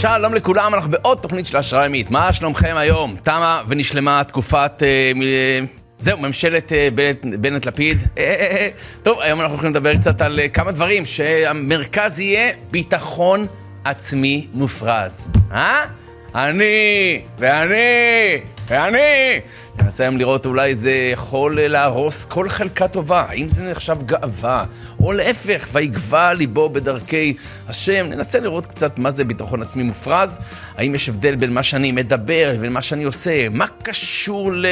שלום לכולם, אנחנו בעוד תוכנית של השראה ימית. מה שלומכם היום? תמה ונשלמה תקופת... אה, מ... זהו, ממשלת אה, בנט, בנט-לפיד. אה, אה, אה. טוב, היום אנחנו הולכים לדבר קצת על אה, כמה דברים, שהמרכז יהיה ביטחון עצמי מופרז. אה? אני, ואני, ואני. ננסה היום לראות אולי זה יכול להרוס כל חלקה טובה. האם זה נחשב גאווה? או להפך, ויגבה ליבו בדרכי השם. ננסה לראות קצת מה זה ביטחון עצמי מופרז. האם יש הבדל בין מה שאני מדבר לבין מה שאני עושה? מה קשור ל...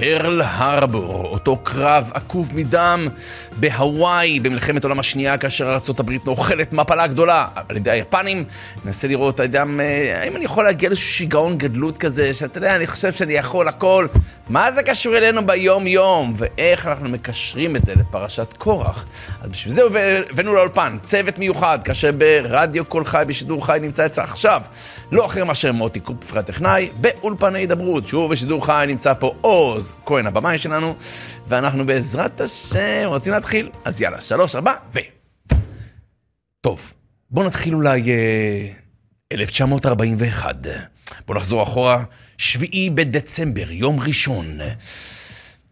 פרל הרבור, אותו קרב עקוב מדם בהוואי במלחמת העולם השנייה, כאשר ארה"ב נאכלת מפלה גדולה על ידי היפנים. ננסה לראות, אדם, האם אני יכול להגיע לאיזשהו שיגעון גדלות כזה, שאתה יודע, אני חושב שאני יכול הכל. מה זה קשור אלינו ביום-יום, ואיך אנחנו מקשרים את זה לפרשת קורח. אז בשביל זה הבאנו לאולפן צוות מיוחד, כאשר ברדיו קול חי, בשידור חי, נמצא אצלך עכשיו, לא אחר מאשר מוטי קופפרי הטכנאי, באולפני הידברות. שוב בשידור חי נמצא פה עוז כהן הבמאי שלנו, ואנחנו בעזרת השם רוצים להתחיל. אז יאללה, שלוש, ארבע, ו... טוב, בואו נתחיל אולי אה, 1941. בואו נחזור אחורה, שביעי בדצמבר, יום ראשון.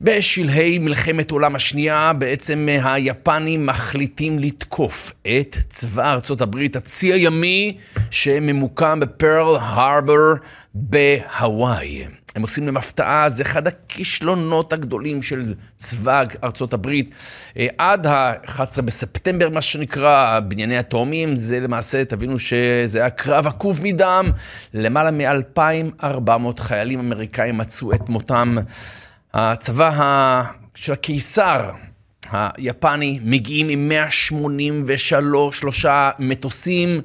בשלהי מלחמת העולם השנייה, בעצם היפנים מחליטים לתקוף את צבא ארצות הברית, הצי הימי שממוקם בפרל הרבר בהוואי. הם עושים להם הפתעה, זה אחד הכישלונות הגדולים של צבא ארצות הברית. אה, עד ה-11 בספטמבר, מה שנקרא, בנייני התאומים, זה למעשה, תבינו שזה היה קרב עקוב מדם. למעלה מ-2,400 חיילים אמריקאים מצאו את מותם. הצבא של הקיסר היפני מגיעים עם 183 מטוסים.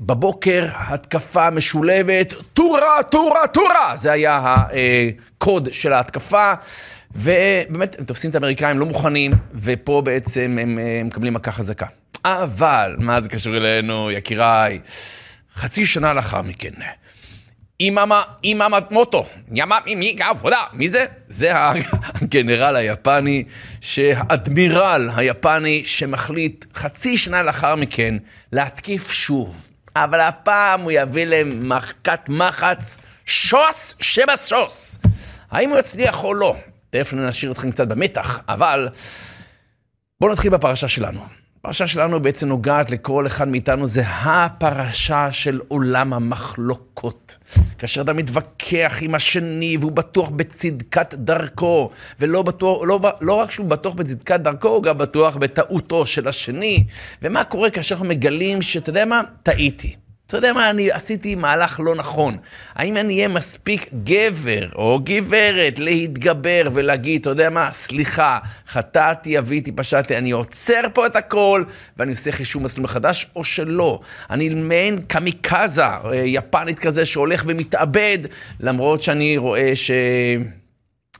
בבוקר, התקפה משולבת, טורה, טורה, טורה! זה היה הקוד של ההתקפה. ובאמת, הם תופסים את האמריקאים לא מוכנים, ופה בעצם הם, הם מקבלים מכה חזקה. אבל, מה זה קשור אלינו, יקיריי? חצי שנה לאחר מכן, אימאמה, אימאמה מוטו, ימה מי עבודה, מי זה? זה הגנרל היפני, שהאדמירל היפני שמחליט חצי שנה לאחר מכן להתקיף שוב. אבל הפעם הוא יביא להם מכת מחץ, שוס שבשוס. האם הוא יצליח או לא? תכף נשאיר אתכם קצת במתח, אבל בואו נתחיל בפרשה שלנו. הפרשה שלנו בעצם נוגעת לכל אחד מאיתנו, זה הפרשה של עולם המחלוקות. כאשר אתה מתווכח עם השני והוא בטוח בצדקת דרכו, ולא בטוח, לא, לא רק שהוא בטוח בצדקת דרכו, הוא גם בטוח בטעותו של השני. ומה קורה כאשר אנחנו מגלים שאתה יודע מה? טעיתי. אתה יודע מה, אני עשיתי מהלך לא נכון. האם אני אהיה מספיק גבר או גברת להתגבר ולהגיד, אתה יודע מה, סליחה, חטאתי, אביתי, פשעתי, אני עוצר פה את הכל ואני עושה חישוב מסלול מחדש, או שלא. אני מעין קמיקזה, יפנית כזה, שהולך ומתאבד, למרות שאני רואה ש...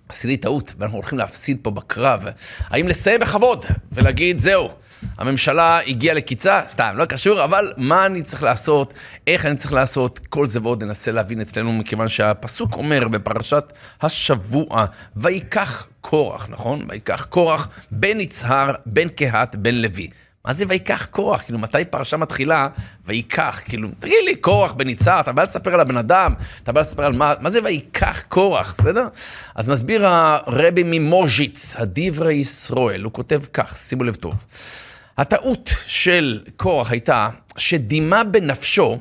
עשיתי טעות, ואנחנו הולכים להפסיד פה בקרב. האם לסיים בכבוד ולהגיד, זהו. הממשלה הגיעה לקיצה, סתם, לא קשור, אבל מה אני צריך לעשות, איך אני צריך לעשות, כל זה ועוד ננסה להבין אצלנו, מכיוון שהפסוק אומר בפרשת השבוע, ויקח קורח, נכון? ויקח קורח בן יצהר, בן קהת, בן לוי. מה זה ויקח קורח? כאילו, מתי פרשה מתחילה, ויקח? כאילו, תגיד לי, קורח יצהר, אתה בא לספר על הבן אדם, אתה בא לספר על מה, מה זה ויקח קורח, בסדר? אז מסביר הרבי ממוז'יץ, הדברי ישראל, הוא כותב כך, שימו לב טוב. הטעות של קורח הייתה שדימה בנפשו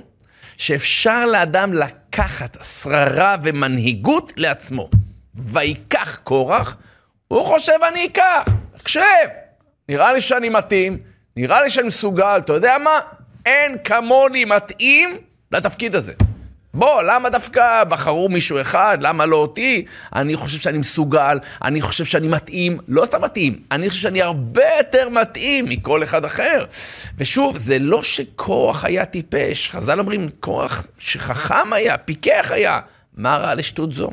שאפשר לאדם לקחת שררה ומנהיגות לעצמו. ויקח קורח, הוא חושב אני אקח. תקשב, נראה לי שאני מתאים, נראה לי שאני מסוגל, אתה יודע מה? אין כמוני מתאים לתפקיד הזה. בוא, למה דווקא בחרו מישהו אחד? למה לא אותי? אני חושב שאני מסוגל, אני חושב שאני מתאים, לא סתם מתאים, אני חושב שאני הרבה יותר מתאים מכל אחד אחר. ושוב, זה לא שכוח היה טיפש, חז"ל אומרים, כוח שחכם היה, פיקח היה. מה רע לשטות זו?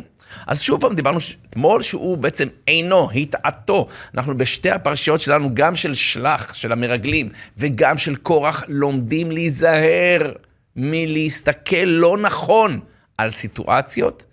אז שוב פעם דיברנו אתמול שהוא בעצם אינו, התעתו. אנחנו בשתי הפרשיות שלנו, גם של שלח, של המרגלים, וגם של קורח, לומדים להיזהר. מלהסתכל לא נכון על סיטואציות.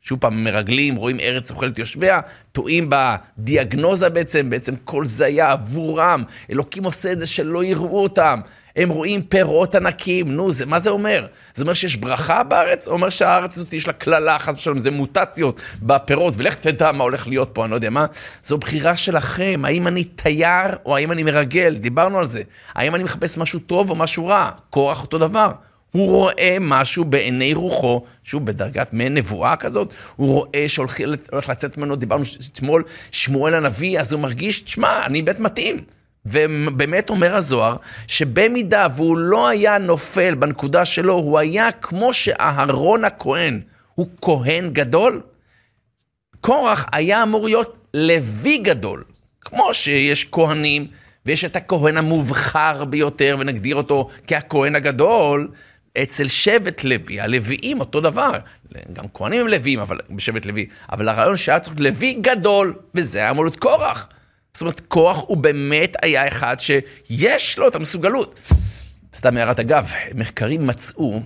שוב פעם, מרגלים, רואים ארץ אוכלת יושביה, טועים בדיאגנוזה בעצם, בעצם כל זה היה עבורם. אלוקים עושה את זה שלא יראו אותם. הם רואים פירות ענקים, נו, זה, מה זה אומר? זה אומר שיש ברכה בארץ? או אומר שהארץ הזאת יש לה קללה, חס ושלום, זה מוטציות בפירות, ולך תדע מה הולך להיות פה, אני לא יודע מה. זו בחירה שלכם, האם אני תייר או האם אני מרגל, דיברנו על זה. האם אני מחפש משהו טוב או משהו רע? קורח אותו דבר. הוא רואה משהו בעיני רוחו, שהוא בדרגת מעין נבואה כזאת, הוא רואה שהולך לצאת ממנו, דיברנו אתמול, שמואל הנביא, אז הוא מרגיש, תשמע, אני בית מתאים. ובאמת אומר הזוהר, שבמידה והוא לא היה נופל בנקודה שלו, הוא היה כמו שאהרון הכהן הוא כהן גדול, קורח היה אמור להיות לוי גדול. כמו שיש כהנים, ויש את הכהן המובחר ביותר, ונגדיר אותו כהכהן הגדול, אצל שבט לוי, הלוויים אותו דבר, גם כהנים הם לוויים, אבל בשבט לוי, אבל הרעיון שהיה צריך לוי גדול, וזה היה אמור להיות קורח. זאת אומרת, כוח הוא באמת היה אחד שיש לו את המסוגלות. סתם הערת אגב, מחקרים מצאו,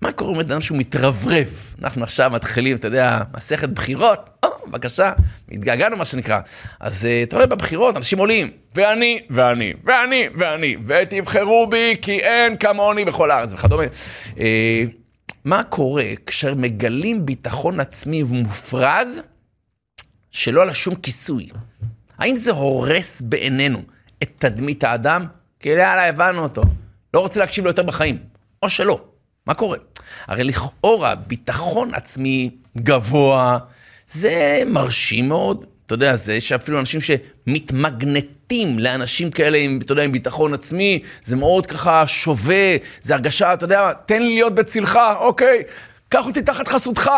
מה קורה עם אדם שהוא מתרברב? אנחנו עכשיו מתחילים, אתה יודע, מסכת בחירות, או, בבקשה, התגעגענו מה שנקרא. אז אה, אתה רואה בבחירות, אנשים עולים, ואני, ואני, ואני, ואני, ותבחרו בי כי אין כמוני בכל הארץ וכדומה. אה, מה קורה כשמגלים ביטחון עצמי מופרז שלא על שום כיסוי? האם זה הורס בעינינו את תדמית האדם? כי יאללה, הבנו אותו. לא רוצה להקשיב לו יותר בחיים. או שלא. מה קורה? הרי לכאורה ביטחון עצמי גבוה, זה מרשים מאוד. אתה יודע, זה שאפילו אנשים שמתמגנטים לאנשים כאלה עם, אתה יודע, עם ביטחון עצמי, זה מאוד ככה שווה, זה הרגשה, אתה יודע, תן לי להיות בצלך, אוקיי, קח אותי תחת חסותך.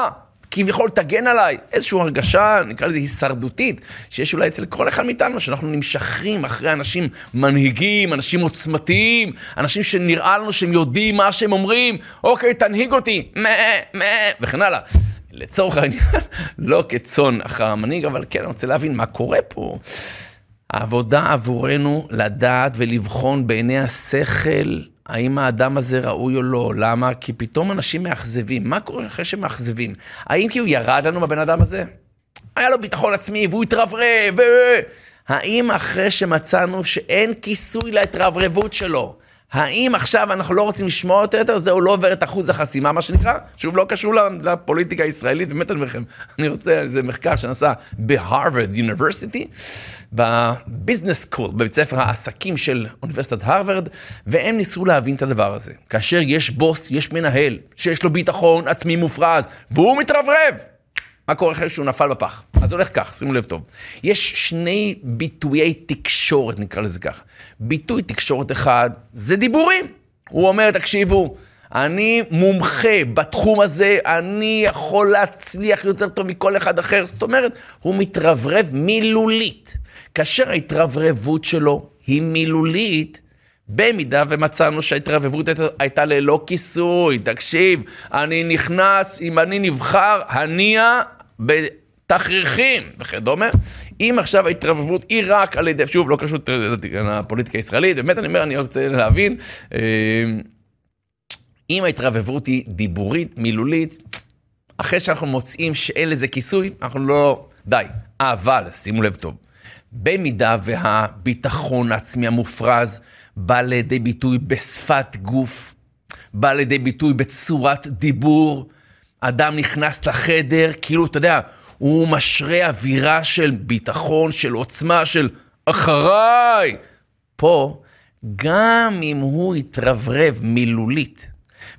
כביכול תגן עליי, איזושהי הרגשה, נקרא לזה הישרדותית, שיש אולי אצל כל אחד מאיתנו, שאנחנו נמשכים אחרי אנשים מנהיגים, אנשים עוצמתיים, אנשים שנראה לנו שהם יודעים מה שהם אומרים, אוקיי, תנהיג אותי, מה, מה, וכן הלאה. לצורך העניין, לא כצאן אחר המנהיג, אבל כן, אני רוצה להבין מה קורה פה. העבודה עבורנו לדעת ולבחון בעיני השכל האם האדם הזה ראוי או לא, למה? כי פתאום אנשים מאכזבים. מה קורה אחרי שמאכזבים? האם כי הוא ירד לנו בבן אדם הזה? היה לו ביטחון עצמי והוא התרברב, ו... האם אחרי שמצאנו שאין כיסוי להתרברבות שלו, האם עכשיו אנחנו לא רוצים לשמוע אותו יותר, זהו לא עובר את אחוז החסימה, מה שנקרא? שוב, לא קשור לפוליטיקה הישראלית, באמת אני אומר לכם, אני רוצה, זה מחקר שנעשה בהרווארד יוניברסיטי, בביזנס סקול, בבית ספר העסקים של אוניברסיטת הרווארד, והם ניסו להבין את הדבר הזה. כאשר יש בוס, יש מנהל, שיש לו ביטחון עצמי מופרז, והוא מתרברב. מה קורה אחרי שהוא נפל בפח? אז הולך כך, שימו לב טוב. יש שני ביטויי תקשורת, נקרא לזה ככה. ביטוי תקשורת אחד זה דיבורים. הוא אומר, תקשיבו, אני מומחה בתחום הזה, אני יכול להצליח יותר טוב מכל אחד אחר. זאת אומרת, הוא מתרברב מילולית. כאשר ההתרברבות שלו היא מילולית, במידה ומצאנו שההתרבבות הייתה ללא כיסוי, תקשיב, אני נכנס, אם אני נבחר, הניע בתכריכים וכדומה. אם עכשיו ההתרבבות היא רק על ידי, שוב, לא קשור לפוליטיקה הישראלית, באמת אני אומר, אני רוצה להבין, אה, אם ההתרבבות היא דיבורית, מילולית, אחרי שאנחנו מוצאים שאין לזה כיסוי, אנחנו לא... די. אבל, שימו לב טוב, במידה והביטחון העצמי המופרז בא לידי ביטוי בשפת גוף, בא לידי ביטוי בצורת דיבור, אדם נכנס לחדר, כאילו, אתה יודע, הוא משרה אווירה של ביטחון, של עוצמה, של אחריי. פה, גם אם הוא התרברב מילולית,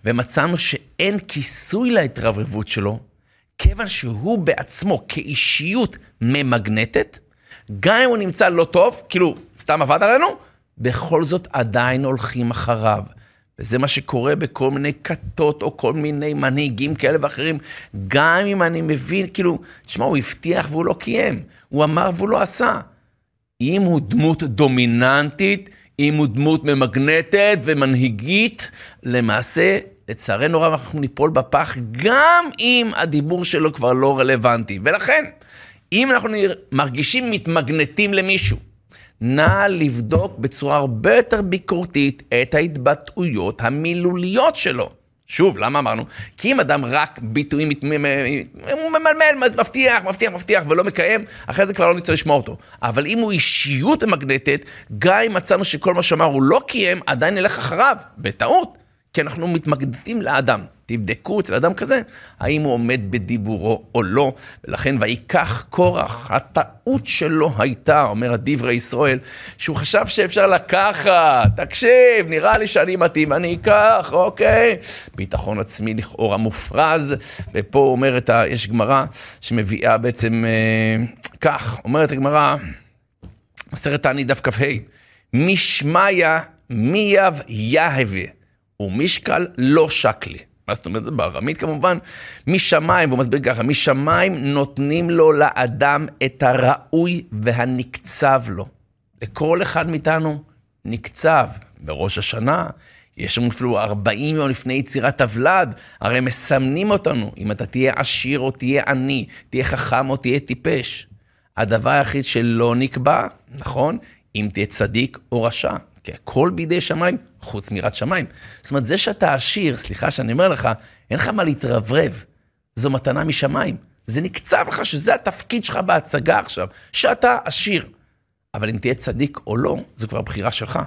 ומצאנו שאין כיסוי להתרברבות שלו, כיוון שהוא בעצמו כאישיות ממגנטת, גם אם הוא נמצא לא טוב, כאילו, סתם עבד עלינו, בכל זאת עדיין הולכים אחריו. וזה מה שקורה בכל מיני כתות או כל מיני מנהיגים כאלה ואחרים. גם אם אני מבין, כאילו, תשמע, הוא הבטיח והוא לא קיים. הוא אמר והוא לא עשה. אם הוא דמות דומיננטית, אם הוא דמות ממגנטת ומנהיגית, למעשה, לצערנו רב, אנחנו ניפול בפח, גם אם הדיבור שלו כבר לא רלוונטי. ולכן, אם אנחנו מרגישים מתמגנטים למישהו, נא לבדוק בצורה הרבה יותר ביקורתית את ההתבטאויות המילוליות שלו. שוב, למה אמרנו? כי אם אדם רק ביטויים, הוא ממלמל, מבטיח, מבטיח, מבטיח, ולא מקיים, אחרי זה כבר לא נצטרך לשמוע אותו. אבל אם הוא אישיות ממגנטת, גם אם מצאנו שכל מה שאמר הוא לא קיים, עדיין נלך אחריו, בטעות, כי אנחנו מתמקדים לאדם. תבדקו אצל אדם כזה, האם הוא עומד בדיבורו או לא, ולכן ויקח קורח, הטעות שלו הייתה, אומר הדברי ישראל, שהוא חשב שאפשר לקחת, תקשיב, נראה לי שאני מתאים, אני אקח, אוקיי. ביטחון עצמי לכאורה מופרז, ופה אומרת, יש גמרא שמביאה בעצם אה, כך, אומרת הגמרא, מסרת תענית דף כ"ה, משמיא מייב יהווה, ומשקל לא שקלי. מה זאת אומרת? זה בארמית כמובן. משמיים, והוא מסביר ככה, משמיים נותנים לו לאדם את הראוי והנקצב לו. לכל אחד מאיתנו נקצב. בראש השנה, יש לנו אפילו 40 יום לפני יצירת הוולד, הרי מסמנים אותנו, אם אתה תהיה עשיר או תהיה עני, תהיה חכם או תהיה טיפש. הדבר היחיד שלא נקבע, נכון? אם תהיה צדיק או רשע. כי הכל בידי שמיים, חוץ מיראת שמיים. זאת אומרת, זה שאתה עשיר, סליחה שאני אומר לך, אין לך מה להתרברב. זו מתנה משמיים. זה נקצב לך שזה התפקיד שלך בהצגה עכשיו, שאתה עשיר. אבל אם תהיה צדיק או לא, זו כבר בחירה שלך.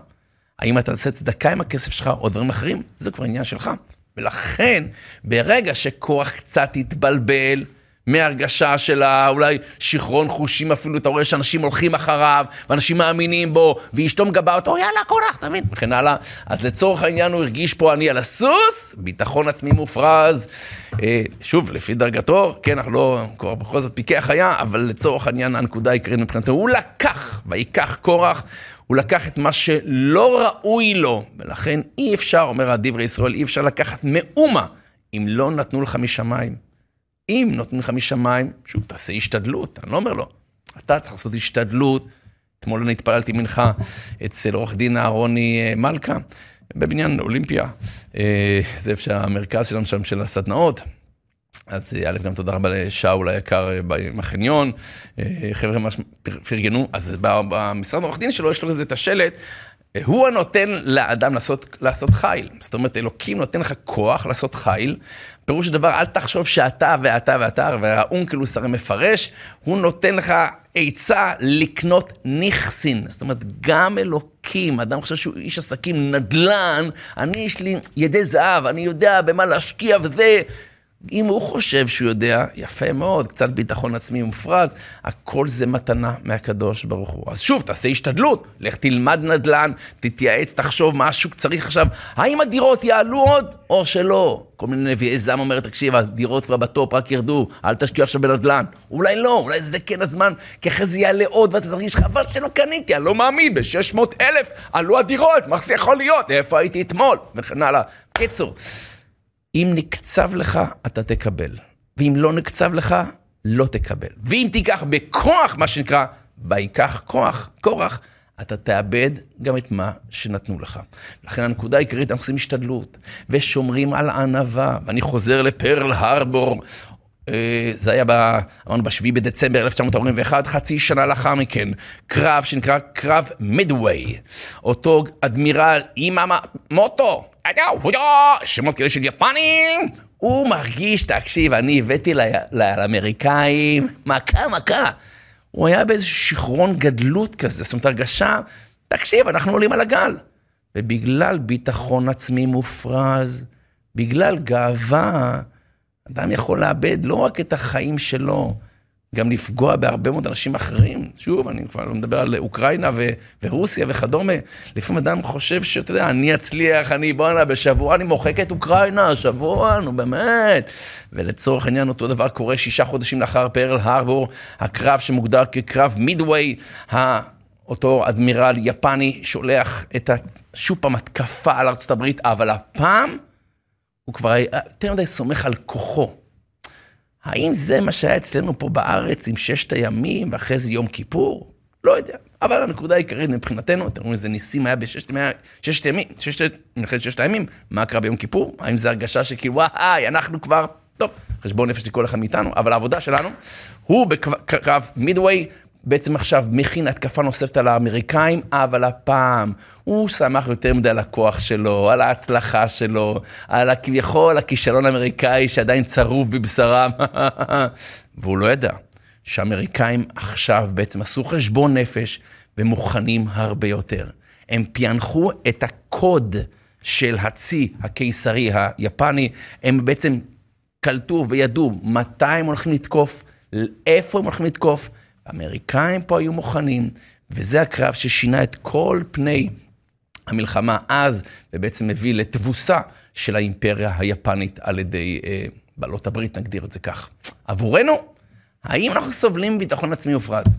האם אתה תעשה צדקה עם הכסף שלך או דברים אחרים, זה כבר עניין שלך. ולכן, ברגע שכוח קצת יתבלבל, מהרגשה של אולי שיכרון חושים אפילו, אתה רואה שאנשים הולכים אחריו, ואנשים מאמינים בו, ואשתו מגבה אותו, יאללה, קורח, אתה מבין? וכן הלאה. אז לצורך העניין הוא הרגיש פה אני על הסוס, ביטחון עצמי מופרז. אה, שוב, לפי דרגתו, כן, אנחנו לא, כבר בכל זאת פיקח היה, אבל לצורך העניין הנקודה העיקרית מבחינתו, הוא לקח, ויקח קורח. הוא לקח את מה שלא ראוי לו, ולכן אי אפשר, אומר הדברי ישראל, אי אפשר לקחת מאומה אם לא נתנו לך משמיים. אם נותנים לך משמיים, שוב, תעשה השתדלות, אני לא אומר לו. אתה צריך לעשות השתדלות. אתמול אני התפללתי מנחה אצל עורך דין אהרוני אה, מלכה, בבניין אולימפיה. אה, זה איפה שהמרכז שלנו שם של הסדנאות. אז אה, א', גם תודה רבה לשאול היקר בחניון, חבר'ה ממש פרגנו. אז במשרד עורך דין שלו יש לו כזה את השלט, הוא הנותן לאדם לעשות, לעשות חיל. זאת אומרת, אלוקים נותן לך כוח לעשות חיל. פירוש הדבר, אל תחשוב שאתה ואתה ואתה, והאונקלוס הרי מפרש, הוא נותן לך עצה לקנות נכסין. זאת אומרת, גם אלוקים, אדם חושב שהוא איש עסקים נדל"ן, אני יש לי ידי זהב, אני יודע במה להשקיע וזה. אם הוא חושב שהוא יודע, יפה מאוד, קצת ביטחון עצמי מופרז, הכל זה מתנה מהקדוש ברוך הוא. אז שוב, תעשה השתדלות, לך תלמד נדל"ן, תתייעץ, תחשוב מה השוק צריך עכשיו, האם הדירות יעלו עוד או שלא? כל מיני נביאי זעם אומר, תקשיב, הדירות כבר בטופ, רק ירדו, אל תשקיע עכשיו בנדל"ן. אולי לא, אולי זה כן הזמן, כי אחרי זה יעלה עוד ואתה תרגיש חבל שלא קניתי, אני לא מאמין, ב-600 אלף עלו הדירות, מה זה יכול להיות? איפה הייתי אתמול? וכן הלאה. קיצור. אם נקצב לך, אתה תקבל. ואם לא נקצב לך, לא תקבל. ואם תיקח בכוח, מה שנקרא, ויקח כוח, כורח, אתה תאבד גם את מה שנתנו לך. לכן הנקודה העיקרית, אנחנו עושים השתדלות, ושומרים על ענווה. ואני חוזר לפרל הרבור, אה, זה היה ב-7 בדצמבר 1941, חצי שנה לאחר מכן, קרב שנקרא קרב מידווי. אותו אדמירל עם המוטו, שמות כאלה של יפנים, הוא מרגיש, תקשיב, אני הבאתי לאמריקאים מכה מכה. הוא היה באיזה שיכרון גדלות כזה, זאת אומרת הרגשה, תקשיב, אנחנו עולים על הגל. ובגלל ביטחון עצמי מופרז, בגלל גאווה, אדם יכול לאבד לא רק את החיים שלו, גם לפגוע בהרבה מאוד אנשים אחרים. שוב, אני כבר לא מדבר על אוקראינה ו- ורוסיה וכדומה. לפעמים אדם חושב שאתה יודע, אני אצליח, אני בואנה, בשבוע אני מוחק את אוקראינה, שבוע, נו באמת. ולצורך העניין אותו דבר קורה שישה חודשים לאחר פרל הרבור, הקרב שמוגדר כקרב מידווי, אותו אדמירל יפני שולח את שוב פעם התקפה על ארצות הברית, אבל הפעם הוא כבר יותר מדי סומך על כוחו. האם זה מה שהיה אצלנו פה בארץ עם ששת הימים, ואחרי זה יום כיפור? לא יודע. אבל הנקודה העיקרית מבחינתנו, אתם רואים איזה ניסים היה בששת ימים, ששת, מלחמת ששת הימים, מה קרה ביום כיפור? האם זו הרגשה שכאילו, וואי, אנחנו כבר, טוב, חשבון נפש לכל אחד מאיתנו, אבל העבודה שלנו, הוא בקרב מידווי, בעצם עכשיו מכין התקפה נוספת על האמריקאים, אבל הפעם הוא שמח יותר מדי על הכוח שלו, על ההצלחה שלו, על הכביכול הכישלון האמריקאי שעדיין צרוב בבשרם, והוא לא ידע שהאמריקאים עכשיו בעצם עשו חשבון נפש ומוכנים הרבה יותר. הם פענחו את הקוד של הצי הקיסרי היפני, הם בעצם קלטו וידעו מתי הם הולכים לתקוף, איפה הם הולכים לתקוף. האמריקאים פה היו מוכנים, וזה הקרב ששינה את כל פני המלחמה אז, ובעצם הביא לתבוסה של האימפריה היפנית על ידי אה, בעלות הברית, נגדיר את זה כך. עבורנו, האם אנחנו סובלים ביטחון עצמי מופרז?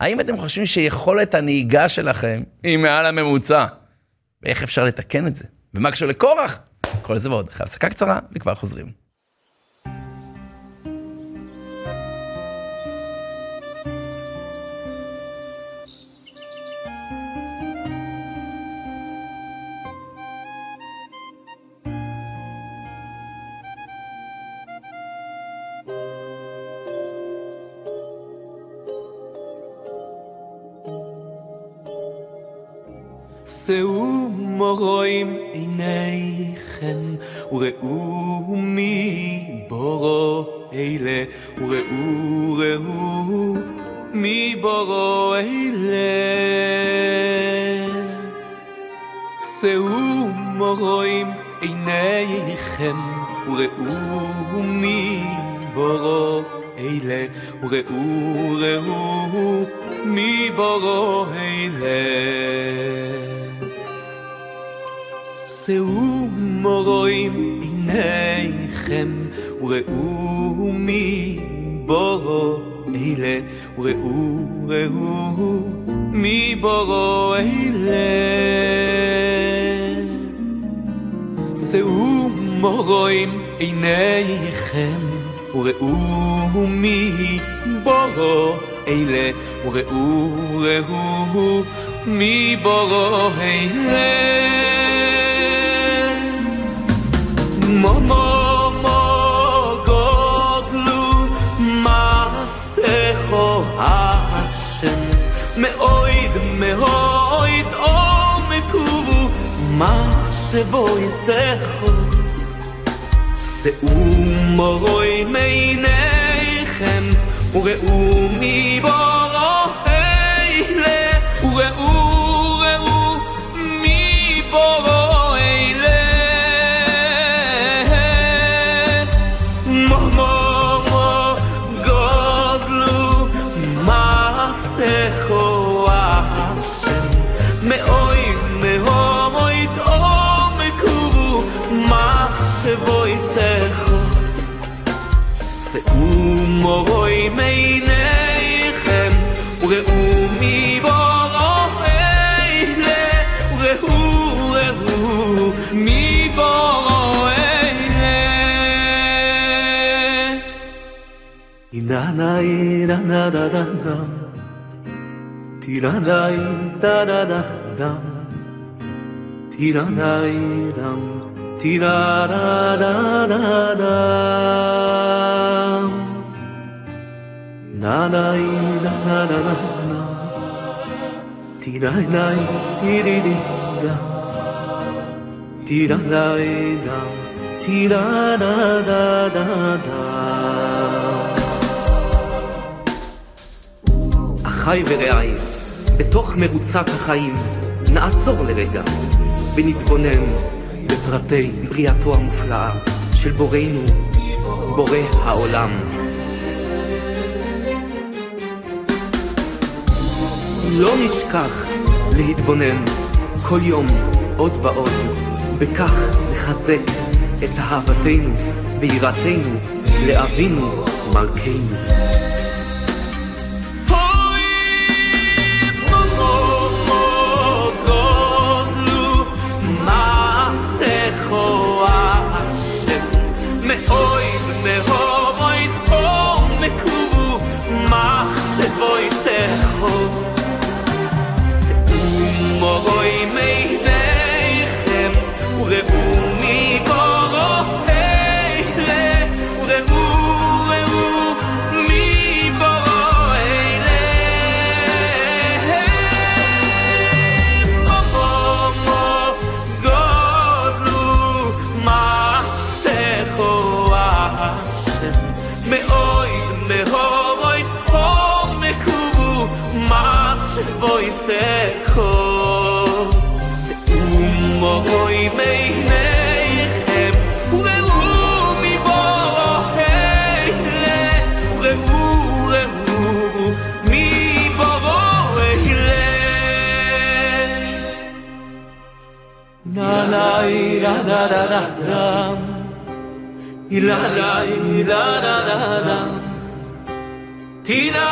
האם אתם חושבים שיכולת הנהיגה שלכם היא מעל הממוצע? ואיך אפשר לתקן את זה? ומה קשור לקורח? כל זה ועוד. אחרי הפסקה קצרה, וכבר חוזרים. שאו מורואים עיניכם וראו מי בורו אלה וראו ראו מי בורו אלה שאו מורואים עיניכם וראו מי בורו אלה וראו ראו מי בורו אלה שאו מורואים עיניכם וראו מי בורו אלה וראו ראו מי בורו אלה שאו מורואים עיניכם וראו מי בורו אלה וראו ראו מי בורו אלה מומו גודלו מעשיכו השם מאויד מאויד עומקו מחשבו יסכו שאו מורוי מעיניכם וראו מבורו אלה וראו Na na i na na da da dam. Ti na na i da da da dam. Ti na na i dam. Ti da da da da da. Na na i na na da da dam. Ti na na i ti di di da. Ti na na i dam. Ti da da da da da. אחיי ורעיי, בתוך מרוצת החיים נעצור לרגע ונתבונן בפרטי בריאתו המופלאה של בוראנו, בורא העולם. לא נשכח להתבונן כל יום עוד ועוד, בכך לחזק את אהבתנו ויראתנו לאבינו מלכנו. da da da da Ti la la da da da da Ti la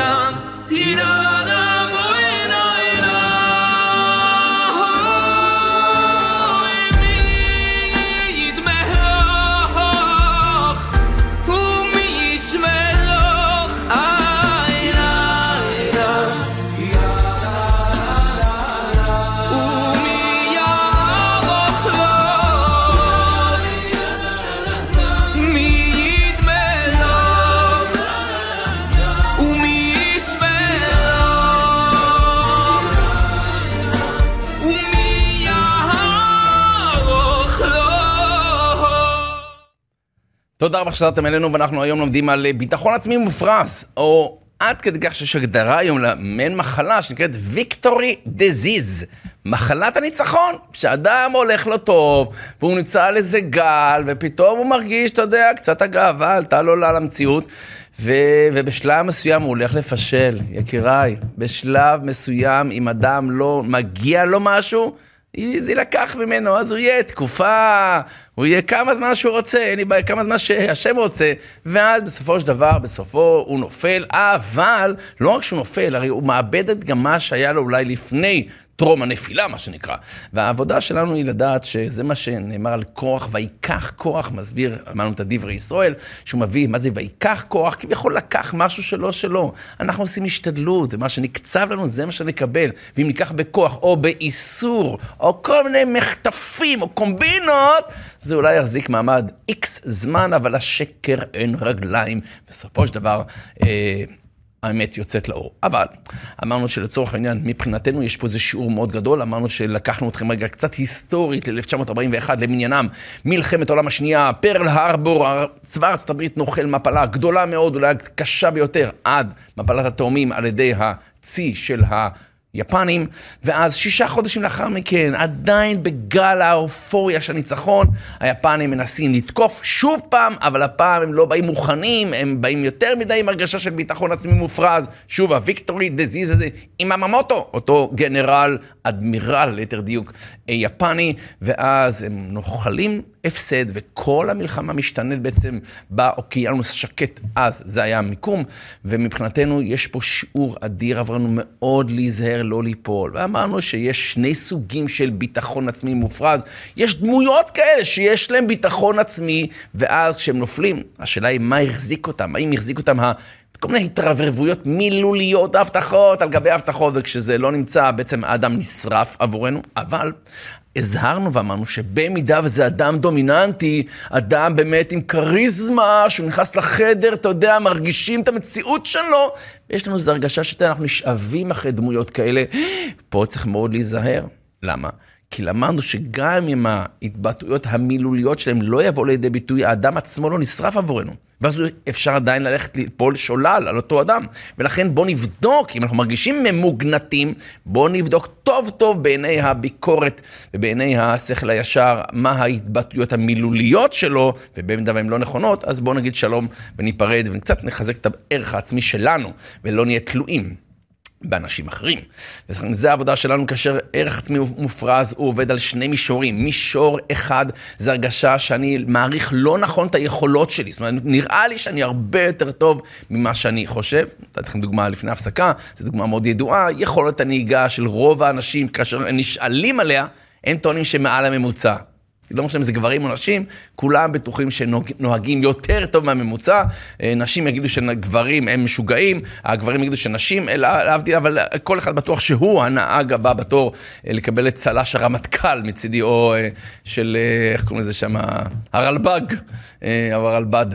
la Ti la תודה רבה שחזרתם אלינו, ואנחנו היום לומדים על אה, ביטחון עצמי מופרז, או עד כדי כך שיש הגדרה היום למעין מחלה שנקראת ויקטורי דזיז, מחלת הניצחון, שאדם הולך לו טוב, והוא נמצא על איזה גל, ופתאום הוא מרגיש, אתה יודע, קצת הגאווה עלתה לו למציאות, ו... ובשלב מסוים הוא הולך לפשל, יקיריי, בשלב מסוים, אם אדם לא מגיע לו משהו, זה יילקח ממנו, אז הוא יהיה תקופה, הוא יהיה כמה זמן שהוא רוצה, אין לי בעיה, כמה זמן שהשם רוצה, ואז בסופו של דבר, בסופו הוא נופל, אבל לא רק שהוא נופל, הרי הוא מאבד את גם מה שהיה לו אולי לפני טרום הנפילה, מה שנקרא. והעבודה שלנו היא לדעת שזה מה שנאמר על כוח, ויקח כוח, מסביר, אמרנו את הדברי ישראל, שהוא מביא, מה זה ויקח כוח? כביכול לקח משהו שלא שלו. אנחנו עושים השתדלות, ומה שנקצב לנו זה מה שנקבל. ואם ניקח בכוח, או באיסור, או כל מיני מחטפים, או קומבינות, זה אולי יחזיק מעמד איקס זמן, אבל השקר אין רגליים. בסופו של דבר, אה, האמת יוצאת לאור. אבל אמרנו שלצורך העניין, מבחינתנו יש פה איזה שיעור מאוד גדול, אמרנו שלקחנו אתכם רגע קצת היסטורית ל-1941 למניינם, מלחמת העולם השנייה, פרל הרבור, צבא ארצות הברית נוחל מפלה גדולה מאוד, אולי קשה ביותר, עד מפלת התאומים על ידי הצי של ה... יפנים, ואז שישה חודשים לאחר מכן, עדיין בגל האופוריה של הניצחון, היפנים מנסים לתקוף שוב פעם, אבל הפעם הם לא באים מוכנים, הם באים יותר מדי עם הרגשה של ביטחון עצמי מופרז. שוב, הוויקטורי דזיז הזה עם הממוטו, אותו גנרל, אדמירל, ליתר דיוק, יפני, ואז הם נוחלים הפסד, וכל המלחמה משתנית בעצם באוקיינוס השקט אז, זה היה המיקום, ומבחינתנו יש פה שיעור אדיר, עברנו מאוד להיזהר לא ליפול, ואמרנו שיש שני סוגים של ביטחון עצמי מופרז, יש דמויות כאלה שיש להם ביטחון עצמי, ואז כשהם נופלים, השאלה היא מה החזיק אותם, האם החזיק אותם ה... כל מיני התרברבויות מילוליות, הבטחות על גבי הבטחות, וכשזה לא נמצא, בעצם האדם נשרף עבורנו. אבל הזהרנו ואמרנו שבמידה וזה אדם דומיננטי, אדם באמת עם כריזמה, שהוא נכנס לחדר, אתה יודע, מרגישים את המציאות שלו, ויש לנו איזו הרגשה שאנחנו נשאבים אחרי דמויות כאלה. פה צריך מאוד להיזהר. למה? כי למדנו שגם אם ההתבטאויות המילוליות שלהם לא יבואו לידי ביטוי, האדם עצמו לא נשרף עבורנו. ואז אפשר עדיין ללכת ליפול שולל על אותו אדם. ולכן בואו נבדוק, אם אנחנו מרגישים ממוגנטים, בואו נבדוק טוב טוב בעיני הביקורת ובעיני השכל הישר, מה ההתבטאויות המילוליות שלו, ובמידה והן לא נכונות, אז בואו נגיד שלום וניפרד וקצת נחזק את הערך העצמי שלנו, ולא נהיה תלויים. באנשים אחרים. וזו העבודה שלנו כאשר ערך עצמי מופרז, הוא עובד על שני מישורים. מישור אחד זה הרגשה שאני מעריך לא נכון את היכולות שלי. זאת אומרת, נראה לי שאני הרבה יותר טוב ממה שאני חושב. נתתי לכם דוגמה לפני הפסקה, זו דוגמה מאוד ידועה. יכולת הנהיגה של רוב האנשים, כאשר הם נשאלים עליה, הם טוענים שמעל הממוצע. לא משנה אם זה גברים או נשים, כולם בטוחים שנוהגים יותר טוב מהממוצע. נשים יגידו שגברים הם משוגעים, הגברים יגידו שנשים, להבדיל, אבל כל אחד בטוח שהוא הנהג הבא בתור לקבל את צל"ש הרמטכ"ל מצידי, או של, איך קוראים לזה שם, הרלב"ג, הרלב"ד,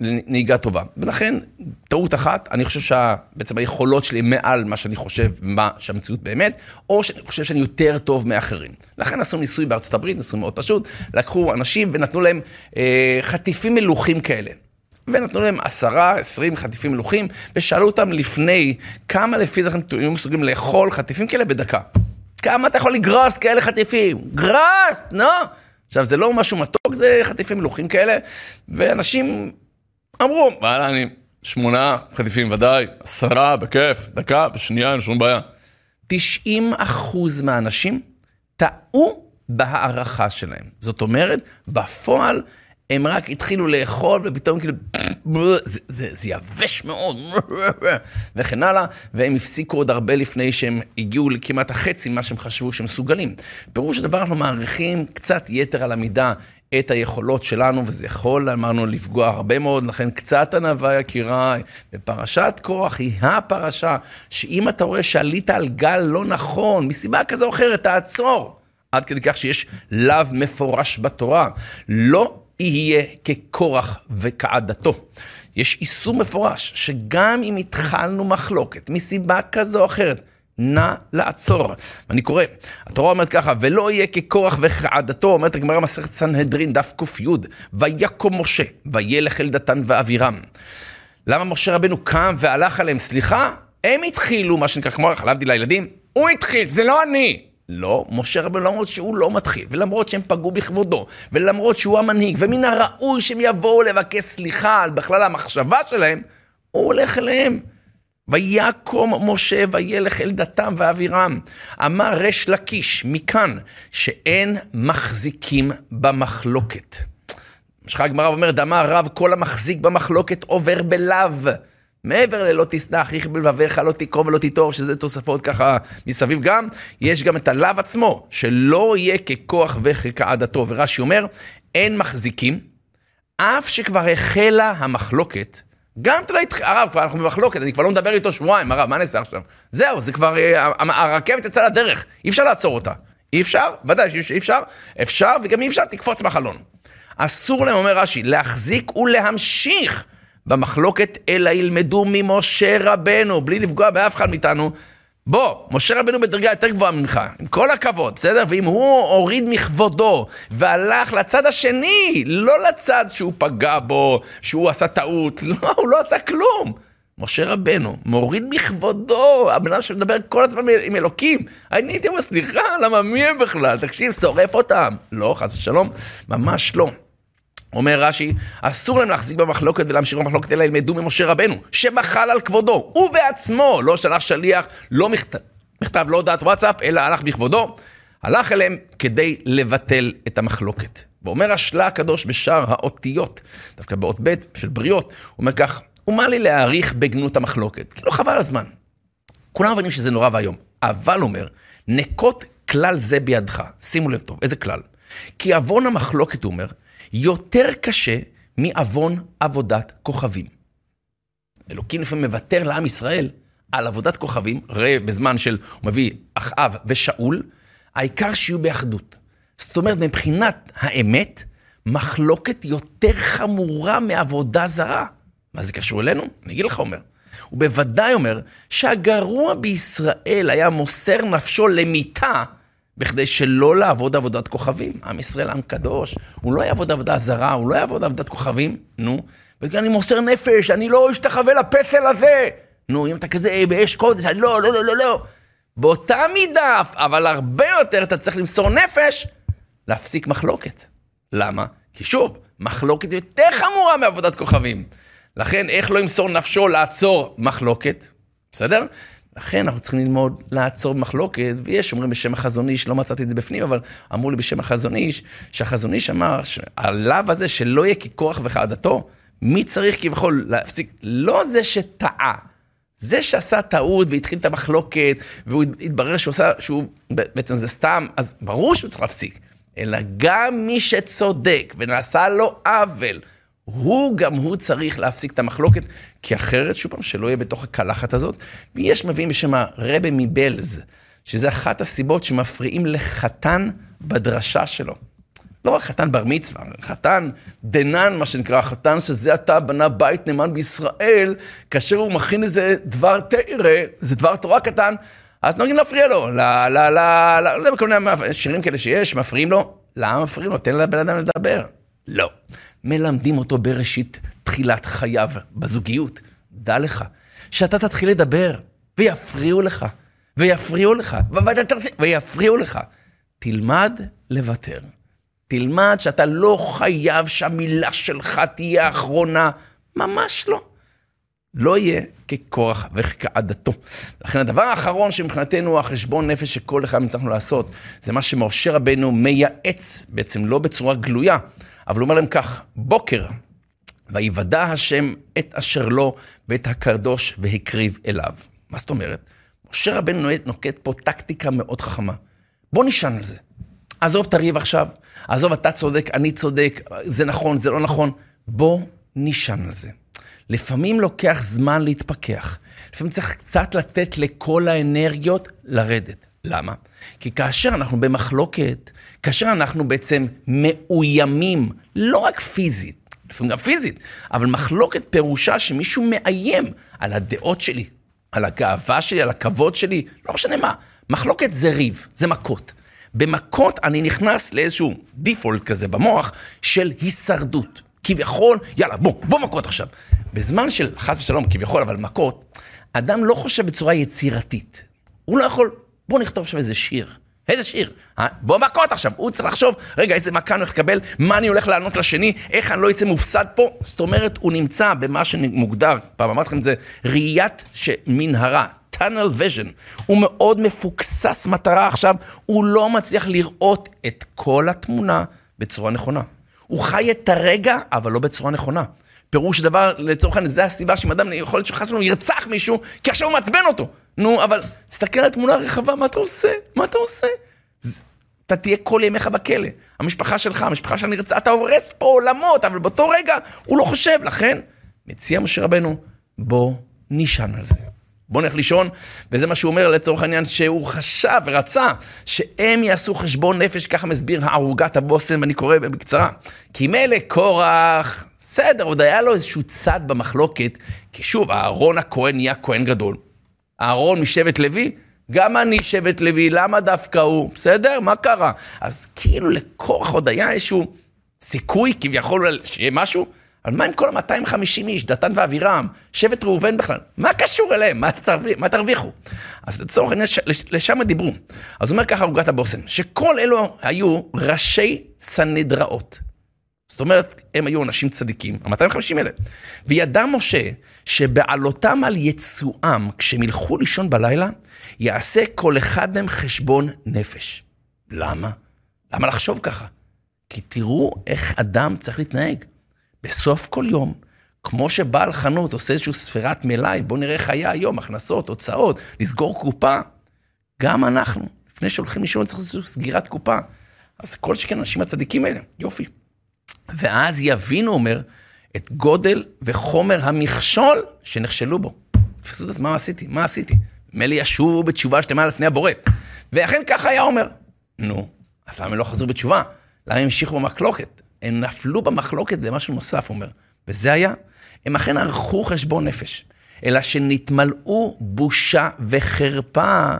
לנהיגה טובה. ולכן, טעות אחת, אני חושב שבעצם היכולות שלי מעל מה שאני חושב, מה שהמציאות באמת, או שאני חושב שאני יותר טוב מאחרים. לכן עשו ניסוי בארצות הברית, ניסוי מאוד פשוט, לקחו אנשים ונתנו להם אה, חטיפים מלוכים כאלה. ונתנו להם עשרה, עשרים חטיפים מלוכים, ושאלו אותם לפני, כמה לפי זה אתם היו מסוגלים לאכול חטיפים כאלה בדקה? כמה אתה יכול לגרוס כאלה חטיפים? גרוס, נו! עכשיו, זה לא משהו מתוק, זה חטיפים מלוכים כאלה, ואנשים אמרו, וואלה, אני שמונה חטיפים ודאי, עשרה, בכיף, דקה, בשנייה, אין שום בעיה. 90 אחוז מהאנשים טעו בהערכה שלהם. זאת אומרת, בפועל הם רק התחילו לאכול, ופתאום כאילו, זה, זה, זה יבש מאוד, וכן הלאה, והם הפסיקו עוד הרבה לפני שהם הגיעו לכמעט החצי ממה שהם חשבו שהם מסוגלים. פירוש הדבר, אנחנו מעריכים קצת יתר על המידה את היכולות שלנו, וזה יכול, אמרנו, לפגוע הרבה מאוד, לכן קצת ענווה יקיריי. ופרשת קורח היא הפרשה, שאם אתה רואה שעלית על גל לא נכון, מסיבה כזו או אחרת, תעצור. עד כדי כך שיש לאו מפורש בתורה. לא יהיה כקורח וכעדתו. יש איסור מפורש, שגם אם התחלנו מחלוקת מסיבה כזו או אחרת, נא לעצור. אני קורא, התורה אומרת ככה, ולא יהיה כקורח וכעדתו, אומרת הגמרא מסכת סנהדרין, דף קי, ויקום משה, וילך אל דתן ואבירם. למה משה רבנו קם והלך עליהם? סליחה, הם התחילו, מה שנקרא, כמו חלבתי לילדים, הוא התחיל, זה לא אני. לא, משה רבנו למרות שהוא לא מתחיל, ולמרות שהם פגעו בכבודו, ולמרות שהוא המנהיג, ומן הראוי שהם יבואו לבקש סליחה על בכלל המחשבה שלהם, הוא הולך אליהם. ויקום משה וילך אל דתם ואבירם. אמר ריש לקיש, מכאן, שאין מחזיקים במחלוקת. משכה הגמרא אומרת, אמר רב, כל המחזיק במחלוקת עובר בלאו. מעבר ללא תשנא אחיך בלבביך, לא תקרום ולא תיטור, שזה תוספות ככה מסביב גם, יש גם את הלאו עצמו, שלא יהיה ככוח וככעדתו. ורש"י אומר, אין מחזיקים, אף שכבר החלה המחלוקת, גם אתה לא התחיל, הרב, כבר אנחנו במחלוקת, אני כבר לא מדבר איתו שבועיים, הרב, מה אני אעשה עכשיו? זהו, זה כבר, אה, הרכבת יצאה לדרך, אי אפשר לעצור אותה. אי אפשר? ודאי שאי אפשר. אפשר, וגם אי אפשר, תקפוץ מהחלון. אסור להם, אומר רש"י, להחזיק ולהמשיך במחלוקת, אלא ילמדו ממשה רבנו, בלי לפגוע באף אחד מאיתנו. בוא, משה רבנו בדרגה יותר גבוהה ממך, עם כל הכבוד, בסדר? ואם הוא הוריד מכבודו והלך לצד השני, לא לצד שהוא פגע בו, שהוא עשה טעות, לא, הוא לא עשה כלום. משה רבנו מוריד מכבודו, הבן אדם שמדבר כל הזמן עם אלוקים. אני הייתי אומר, סליחה, למה מי הם בכלל? תקשיב, שורף אותם. לא, חס ושלום, ממש לא. אומר רש"י, אסור להם להחזיק במחלוקת ולהמשיך במחלוקת, אלא ילמדו ממשה רבנו, שמחל על כבודו, הוא בעצמו לא שלח שליח, לא מכתב, מכתב, לא הודעת וואטסאפ, אלא הלך בכבודו, הלך אליהם כדי לבטל את המחלוקת. ואומר השלה הקדוש בשאר האותיות, דווקא באות ב' של בריות, הוא אומר כך, ומה לי להעריך בגנות המחלוקת? כי לא חבל הזמן. כולם מבינים שזה נורא ואיום, אבל אומר, נקוט כלל זה בידך. שימו לב טוב, איזה כלל? כי עוון המחלוקת, הוא אומר, יותר קשה מעוון עבודת כוכבים. אלוקים לפעמים מוותר לעם ישראל על עבודת כוכבים, ראה בזמן של, הוא מביא אחאב ושאול, העיקר שיהיו באחדות. זאת אומרת, מבחינת האמת, מחלוקת יותר חמורה מעבודה זרה. מה זה קשור אלינו? אני אגיד לך, אומר. הוא בוודאי אומר שהגרוע בישראל היה מוסר נפשו למיתה בכדי שלא לעבוד עבודת כוכבים. עם ישראל עם קדוש, הוא לא יעבוד עבודה זרה, הוא לא יעבוד עבודת כוכבים, נו. וגם אני מוסר נפש, אני לא אשתחווה לפסל הזה. נו, אם אתה כזה באש קודש, אני לא, לא, לא, לא, לא. באותה מידה, אבל הרבה יותר אתה צריך למסור נפש, להפסיק מחלוקת. למה? כי שוב, מחלוקת יותר חמורה מעבודת כוכבים. לכן, איך לא ימסור נפשו לעצור מחלוקת? בסדר? לכן אנחנו צריכים ללמוד לעצור במחלוקת, ויש אומרים בשם החזון איש, לא מצאתי את זה בפנים, אבל אמרו לי בשם החזון איש, שהחזון איש אמר, הלאו הזה שלא יהיה ככוח וכעדתו, מי צריך כביכול להפסיק? לא זה שטעה, זה שעשה טעות והתחיל את המחלוקת, והוא התברר שהוא עשה, שהוא בעצם זה סתם, אז ברור שהוא צריך להפסיק. אלא גם מי שצודק ונעשה לו עוול, הוא גם הוא צריך להפסיק את המחלוקת, כי אחרת, שוב פעם, שלא יהיה בתוך הקלחת הזאת. ויש מביאים בשם הרבה מבלז, שזה אחת הסיבות שמפריעים לחתן בדרשה שלו. לא רק חתן בר מצווה, חתן דנן, מה שנקרא, חתן שזה עתה בנה בית נאמן בישראל, כאשר הוא מכין איזה דבר תרא, איזה דבר תורה קטן, אז נוהגים להפריע לו, ל... ל... ל... לא יודע, כל מיני שירים כאלה שיש, מפריעים לו. למה מפריעים לו? תן לבן אדם לדבר. לא. מלמדים אותו בראשית תחילת חייו, בזוגיות. דע לך, שאתה תתחיל לדבר, ויפריעו לך, ויפריעו לך, ויפריעו לך. תלמד לוותר. תלמד שאתה לא חייב שהמילה שלך תהיה האחרונה. ממש לא. לא יהיה ככורח וכעדתו. לכן הדבר האחרון שמבחינתנו החשבון נפש שכל אחד מצליחנו לעשות, זה מה שמשה רבנו מייעץ, בעצם לא בצורה גלויה, אבל הוא אומר להם כך, בוקר, ויוודע השם את אשר לו ואת הקרדוש והקריב אליו. מה זאת אומרת? משה רבנו נוקט פה טקטיקה מאוד חכמה. בוא נשען על זה. עזוב תריב עכשיו, עזוב אתה צודק, אני צודק, זה נכון, זה לא נכון. בוא נשען על זה. לפעמים לוקח זמן להתפכח. לפעמים צריך קצת לתת לכל האנרגיות לרדת. למה? כי כאשר אנחנו במחלוקת, כאשר אנחנו בעצם מאוימים, לא רק פיזית, לפעמים גם פיזית, אבל מחלוקת פירושה שמישהו מאיים על הדעות שלי, על הגאווה שלי, על הכבוד שלי, לא משנה מה. מחלוקת זה ריב, זה מכות. במכות אני נכנס לאיזשהו דיפולט כזה במוח של הישרדות. כביכול, יאללה, בוא, בוא מכות עכשיו. בזמן של, חס ושלום, כביכול, אבל מכות, אדם לא חושב בצורה יצירתית. הוא לא יכול, בוא נכתוב עכשיו איזה שיר. איזה שיר? אה? בוא מכות עכשיו. הוא צריך לחשוב, רגע, איזה מכה אני הולך לקבל, מה אני הולך לענות לשני, איך אני לא אצא מופסד פה. זאת אומרת, הוא נמצא במה שמוגדר, פעם אמרתי לכם את זה, ראיית מנהרה, tunnel vision. הוא מאוד מפוקסס מטרה עכשיו, הוא לא מצליח לראות את כל התמונה בצורה נכונה. הוא חי את הרגע, אבל לא בצורה נכונה. פירוש דבר, לצורך העניין, זה הסיבה שאם אדם, יכול להיות שחס ושלום ירצח מישהו, כי עכשיו הוא מעצבן אותו. נו, אבל תסתכל על תמונה רחבה, מה אתה עושה? מה אתה עושה? אתה תהיה כל ימיך בכלא. המשפחה שלך, המשפחה של נרצה, אתה הורס פה עולמות, אבל באותו רגע הוא לא חושב. לכן, מציע משה רבנו, בוא נשען על זה. בוא נלך לישון, וזה מה שהוא אומר לצורך העניין, שהוא חשב ורצה שהם יעשו חשבון נפש, ככה מסביר הערוגת הבושם, ואני קורא בקצרה. כי מילא קורח, בסדר, עוד היה לו איזשהו צד במחלוקת, כי שוב, אהרון הכהן נהיה כהן גדול. אהרון משבט לוי, גם אני שבט לוי, למה דווקא הוא? בסדר? מה קרה? אז כאילו לקורח עוד היה איזשהו סיכוי כביכול שיהיה משהו, אבל מה עם כל ה-250 איש, דתן ואבירם, שבט ראובן בכלל? מה קשור אליהם? מה, תרוויח, מה תרוויחו? אז לצורך העניין, לשם דיברו. אז אומר ככה ערוגת הבושם, שכל אלו היו ראשי סנהדראות. זאת אומרת, הם היו אנשים צדיקים, ה-250 האלה. וידע משה שבעלותם על יצואם, כשהם ילכו לישון בלילה, יעשה כל אחד מהם חשבון נפש. למה? למה לחשוב ככה? כי תראו איך אדם צריך להתנהג. בסוף כל יום, כמו שבעל חנות עושה איזושהי ספירת מלאי, בואו נראה איך היה היום, הכנסות, הוצאות, לסגור קופה, גם אנחנו, לפני שהולכים לישון צריך לעשות סגירת קופה. אז כל שכן האנשים הצדיקים האלה, יופי. ואז יבינו, אומר, את גודל וחומר המכשול שנכשלו בו. תפסו את עצמם, מה עשיתי? מה עשיתי? מילא ישובו בתשובה שלמה לפני הבורא. ואכן ככה היה אומר. נו, אז למה הם לא חזרו בתשובה? למה הם המשיכו במחלוקת? הם נפלו במחלוקת במשהו נוסף, הוא אומר. וזה היה, הם אכן ערכו חשבון נפש, אלא שנתמלאו בושה וחרפה,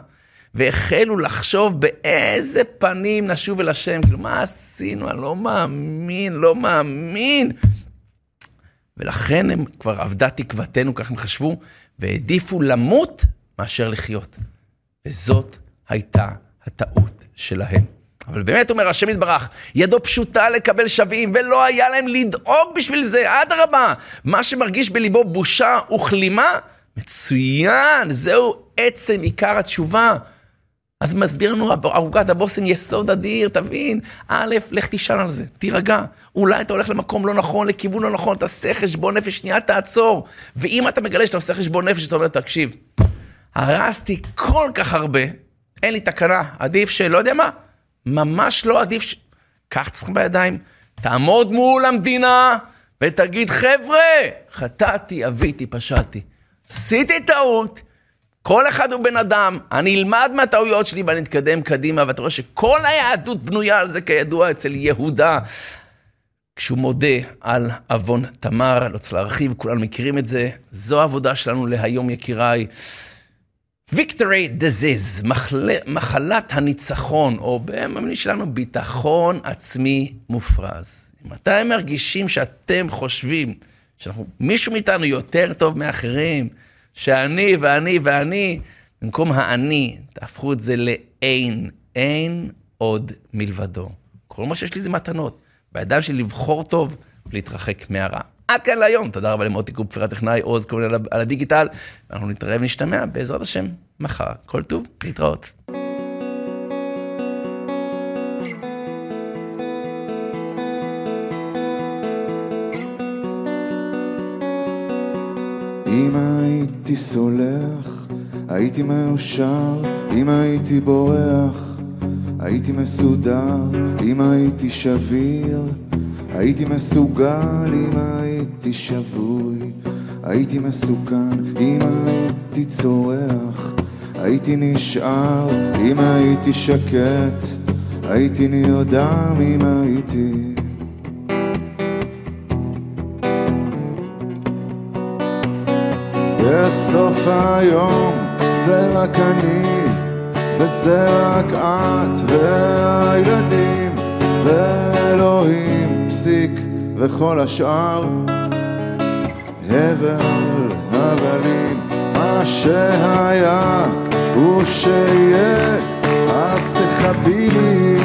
והחלו לחשוב באיזה פנים נשוב אל השם. כאילו, מה עשינו? אני לא מאמין, לא מאמין. ולכן הם כבר אבדה תקוותנו, כך הם חשבו, והעדיפו למות מאשר לחיות. וזאת הייתה הטעות שלהם. אבל באמת, אומר השם יתברך, ידו פשוטה לקבל שווים, ולא היה להם לדאוג בשביל זה, אדרבה. מה שמרגיש בליבו בושה וכלימה, מצוין, זהו עצם עיקר התשובה. אז מסביר לנו ערוגת הבושם יסוד אדיר, תבין. א', לך תשאל על זה, תירגע. אולי אתה הולך למקום לא נכון, לכיוון לא נכון, תעשה חשבון נפש, שנייה תעצור. ואם אתה מגלה שאתה עושה חשבון נפש, אתה אומר, תקשיב, הרסתי כל כך הרבה, אין לי תקנה, עדיף שלא יודע מה, ממש לא עדיף ש... קח עצמך בידיים, תעמוד מול המדינה ותגיד, חבר'ה, חטאתי, אביתי, פשעתי. עשיתי טעות, כל אחד הוא בן אדם, אני אלמד מהטעויות שלי ואני אתקדם קדימה, ואתה רואה שכל היהדות בנויה על זה, כידוע, אצל יהודה. כשהוא מודה על עוון תמר, לא צריך להרחיב, כולנו מכירים את זה. זו העבודה שלנו להיום, יקיריי. Victory disease, מחל... מחלת הניצחון, או במאמינים שלנו, ביטחון עצמי מופרז. אם אתם מרגישים שאתם חושבים שמישהו מאיתנו יותר טוב מאחרים, שאני ואני ואני, במקום האני, תהפכו את זה לאין, אין עוד מלבדו. כל מה שיש לי זה מתנות. בידיים שלי לבחור טוב ולהתרחק מהרע. עד כאן להיום, תודה רבה למוטי קופר הטכנאי, עוז כהן על הדיגיטל. אנחנו נתראה ונשתמע בעזרת השם מחר. כל טוב, להתראות. אם הייתי סולח, הייתי מאושר, אם הייתי בורח, הייתי מסודר, אם הייתי שביר, הייתי מסוגל, אם הייתי שבוי, הייתי מסוכן, אם הייתי צורח, הייתי נשאר, אם הייתי שקט, הייתי נרדם, אם הייתי... בסוף היום זה רק אני וזה רק את והילדים ואלוהים וכל השאר. הבל הבלים מה שהיה הוא שיהיה אז תכבי לי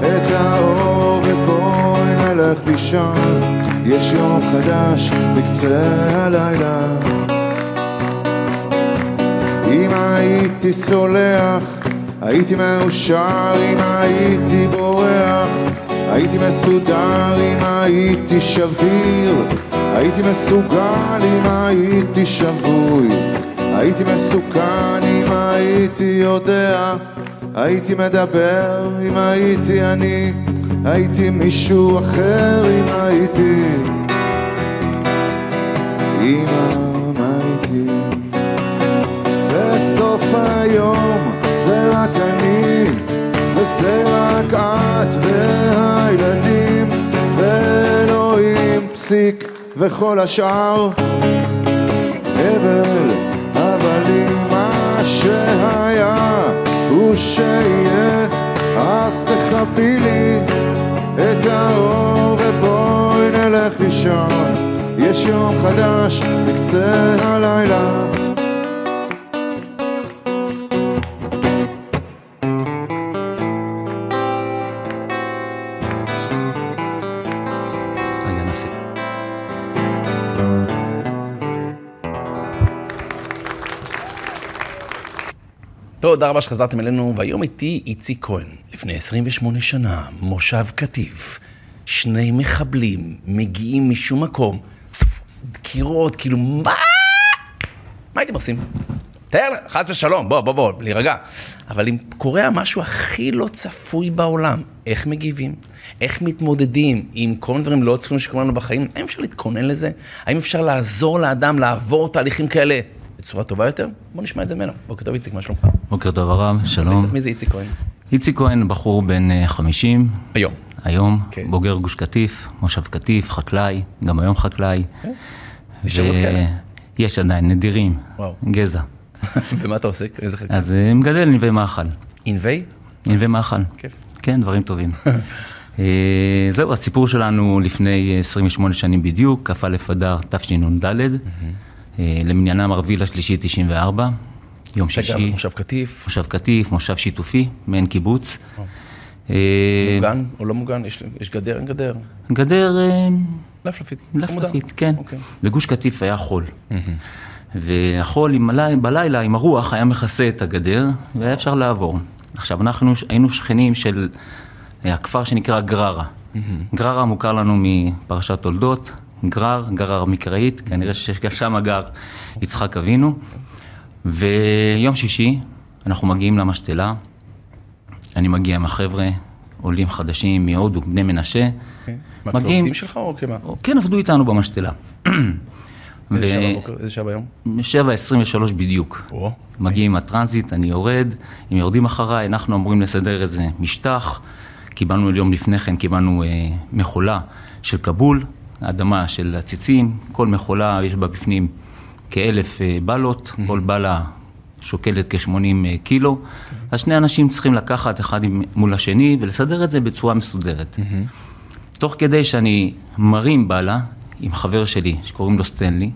את האור ובואי נלך לישון. יש יום חדש בקצה הלילה. אם הייתי סולח, הייתי מאושר, אם הייתי בורח, הייתי מסודר, אם הייתי שביר, הייתי מסוגל, אם הייתי שבוי, הייתי מסוכן, אם הייתי יודע, הייתי מדבר, אם הייתי אני, הייתי מישהו אחר, אם הייתי... אמא היום זה רק אני וזה רק את פסיק וכל השאר הבל אבל אם מה שהיה הוא שיהיה אז תכבי לי את האור ובואי נלך לישון. יש יום חדש בקצה הלילה תודה רבה שחזרתם אלינו, והיום איתי איציק כהן. לפני 28 שנה, מושב קטיף, שני מחבלים מגיעים משום מקום, דקירות, כאילו, מה? מה הייתם עושים? תאר, חס ושלום, בוא, בוא, בוא, להירגע. אבל אם קורה המשהו הכי לא צפוי בעולם, איך מגיבים? איך מתמודדים עם כל מיני דברים לא צפויים שקורים לנו בחיים? האם אפשר להתכונן לזה? האם אפשר לעזור לאדם לעבור תהליכים כאלה בצורה טובה יותר? בוא נשמע את זה ממנו. בוקר טוב, איציק, מה שלומך? בוקר טוב, הרב, שלום. מי זה איציק כהן? איציק כהן, בחור בן 50. היום. היום, כן. בוגר גוש קטיף, מושב קטיף, חקלאי, גם היום חקלאי. נשארו עוד כאלה? יש עדיין, נדירים, וואו. גזע. ומה אתה עושה? איזה חלק? אז אה, מגדל נווה מאכל. ענבי? נווה מאכל. כיף. כן, דברים טובים. אה, זהו, הסיפור שלנו לפני 28 שנים בדיוק, כ"א אדר תשנ"ד, אה, למניינם ערבי לשלישי 94, יום אתה גר שישי, במושב קטיף, מושב קטיף, מושב שיתופי, מעין קיבוץ. אה, מוגן או לא מוגן? יש- יש גדר, אין גדר? גדר אה, לפלפית. לפלפית, כן. אוקיי. בגוש קטיף היה חול. והחול עם הלי- בלילה, עם הרוח, היה מכסה את הגדר, והיה אפשר לעבור. עכשיו, אנחנו היינו שכנים של אה, הכפר שנקרא גררה. גררה מוכר לנו מפרשת תולדות, גרר, גרר מקראית, כנראה ששם גר יצחק אבינו. ויום שישי, אנחנו מגיעים למשתלה, אני מגיע עם החבר'ה, עולים חדשים מהודו, בני מנשה. אוקיי. מה, כעובדים שלך או כמה? כן, עבדו איתנו במשתלה. איזה שעה בבוקר? איזה שעה ביום? 7.23 בדיוק. או, מגיעים עם הטרנזיט, אני יורד, הם יורדים אחריי, אנחנו אמורים לסדר איזה משטח. קיבלנו יום לפני כן, קיבלנו אה, מכולה של כבול, אדמה של עציצים, כל מכולה יש בה בפנים כאלף אה, בלות, כל בלה שוקלת כ-80 אה, קילו. אז שני אנשים צריכים לקחת אחד מול השני ולסדר את זה בצורה מסודרת. תוך כדי שאני מרים בלה עם חבר שלי, שקוראים לו סטנלי,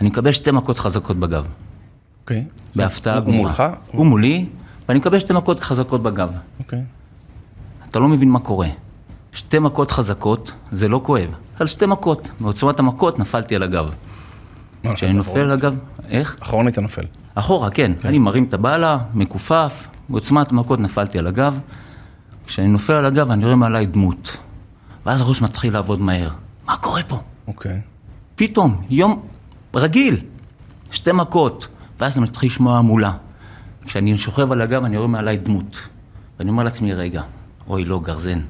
אני מקבל שתי מכות חזקות בגב. אוקיי. בהפתעה הוא גמורה. מולך? הוא מולי, ואני מקבל שתי מכות חזקות בגב. אוקיי. אתה לא מבין מה קורה. שתי מכות חזקות, זה לא כואב. על שתי מכות. בעוצמת המכות נפלתי על הגב. כשאני אתה נופל? על הגב, איך? אחרון היית נופל. אחורה, כן. אני מרים את הבעלה, מכופף, בעוצמת המכות נפלתי על הגב. כשאני נופל על הגב, אני רואה מעליי דמות. ואז הראש מתחיל לעבוד מהר. מה קורה פה? אוקיי. פתאום, יום רגיל, שתי מכות, ואז אני מתחיל לשמוע המולה. כשאני שוכב על הגב, אני רואה מעליי דמות. ואני אומר לעצמי, רגע, אוי, לא, גרזן.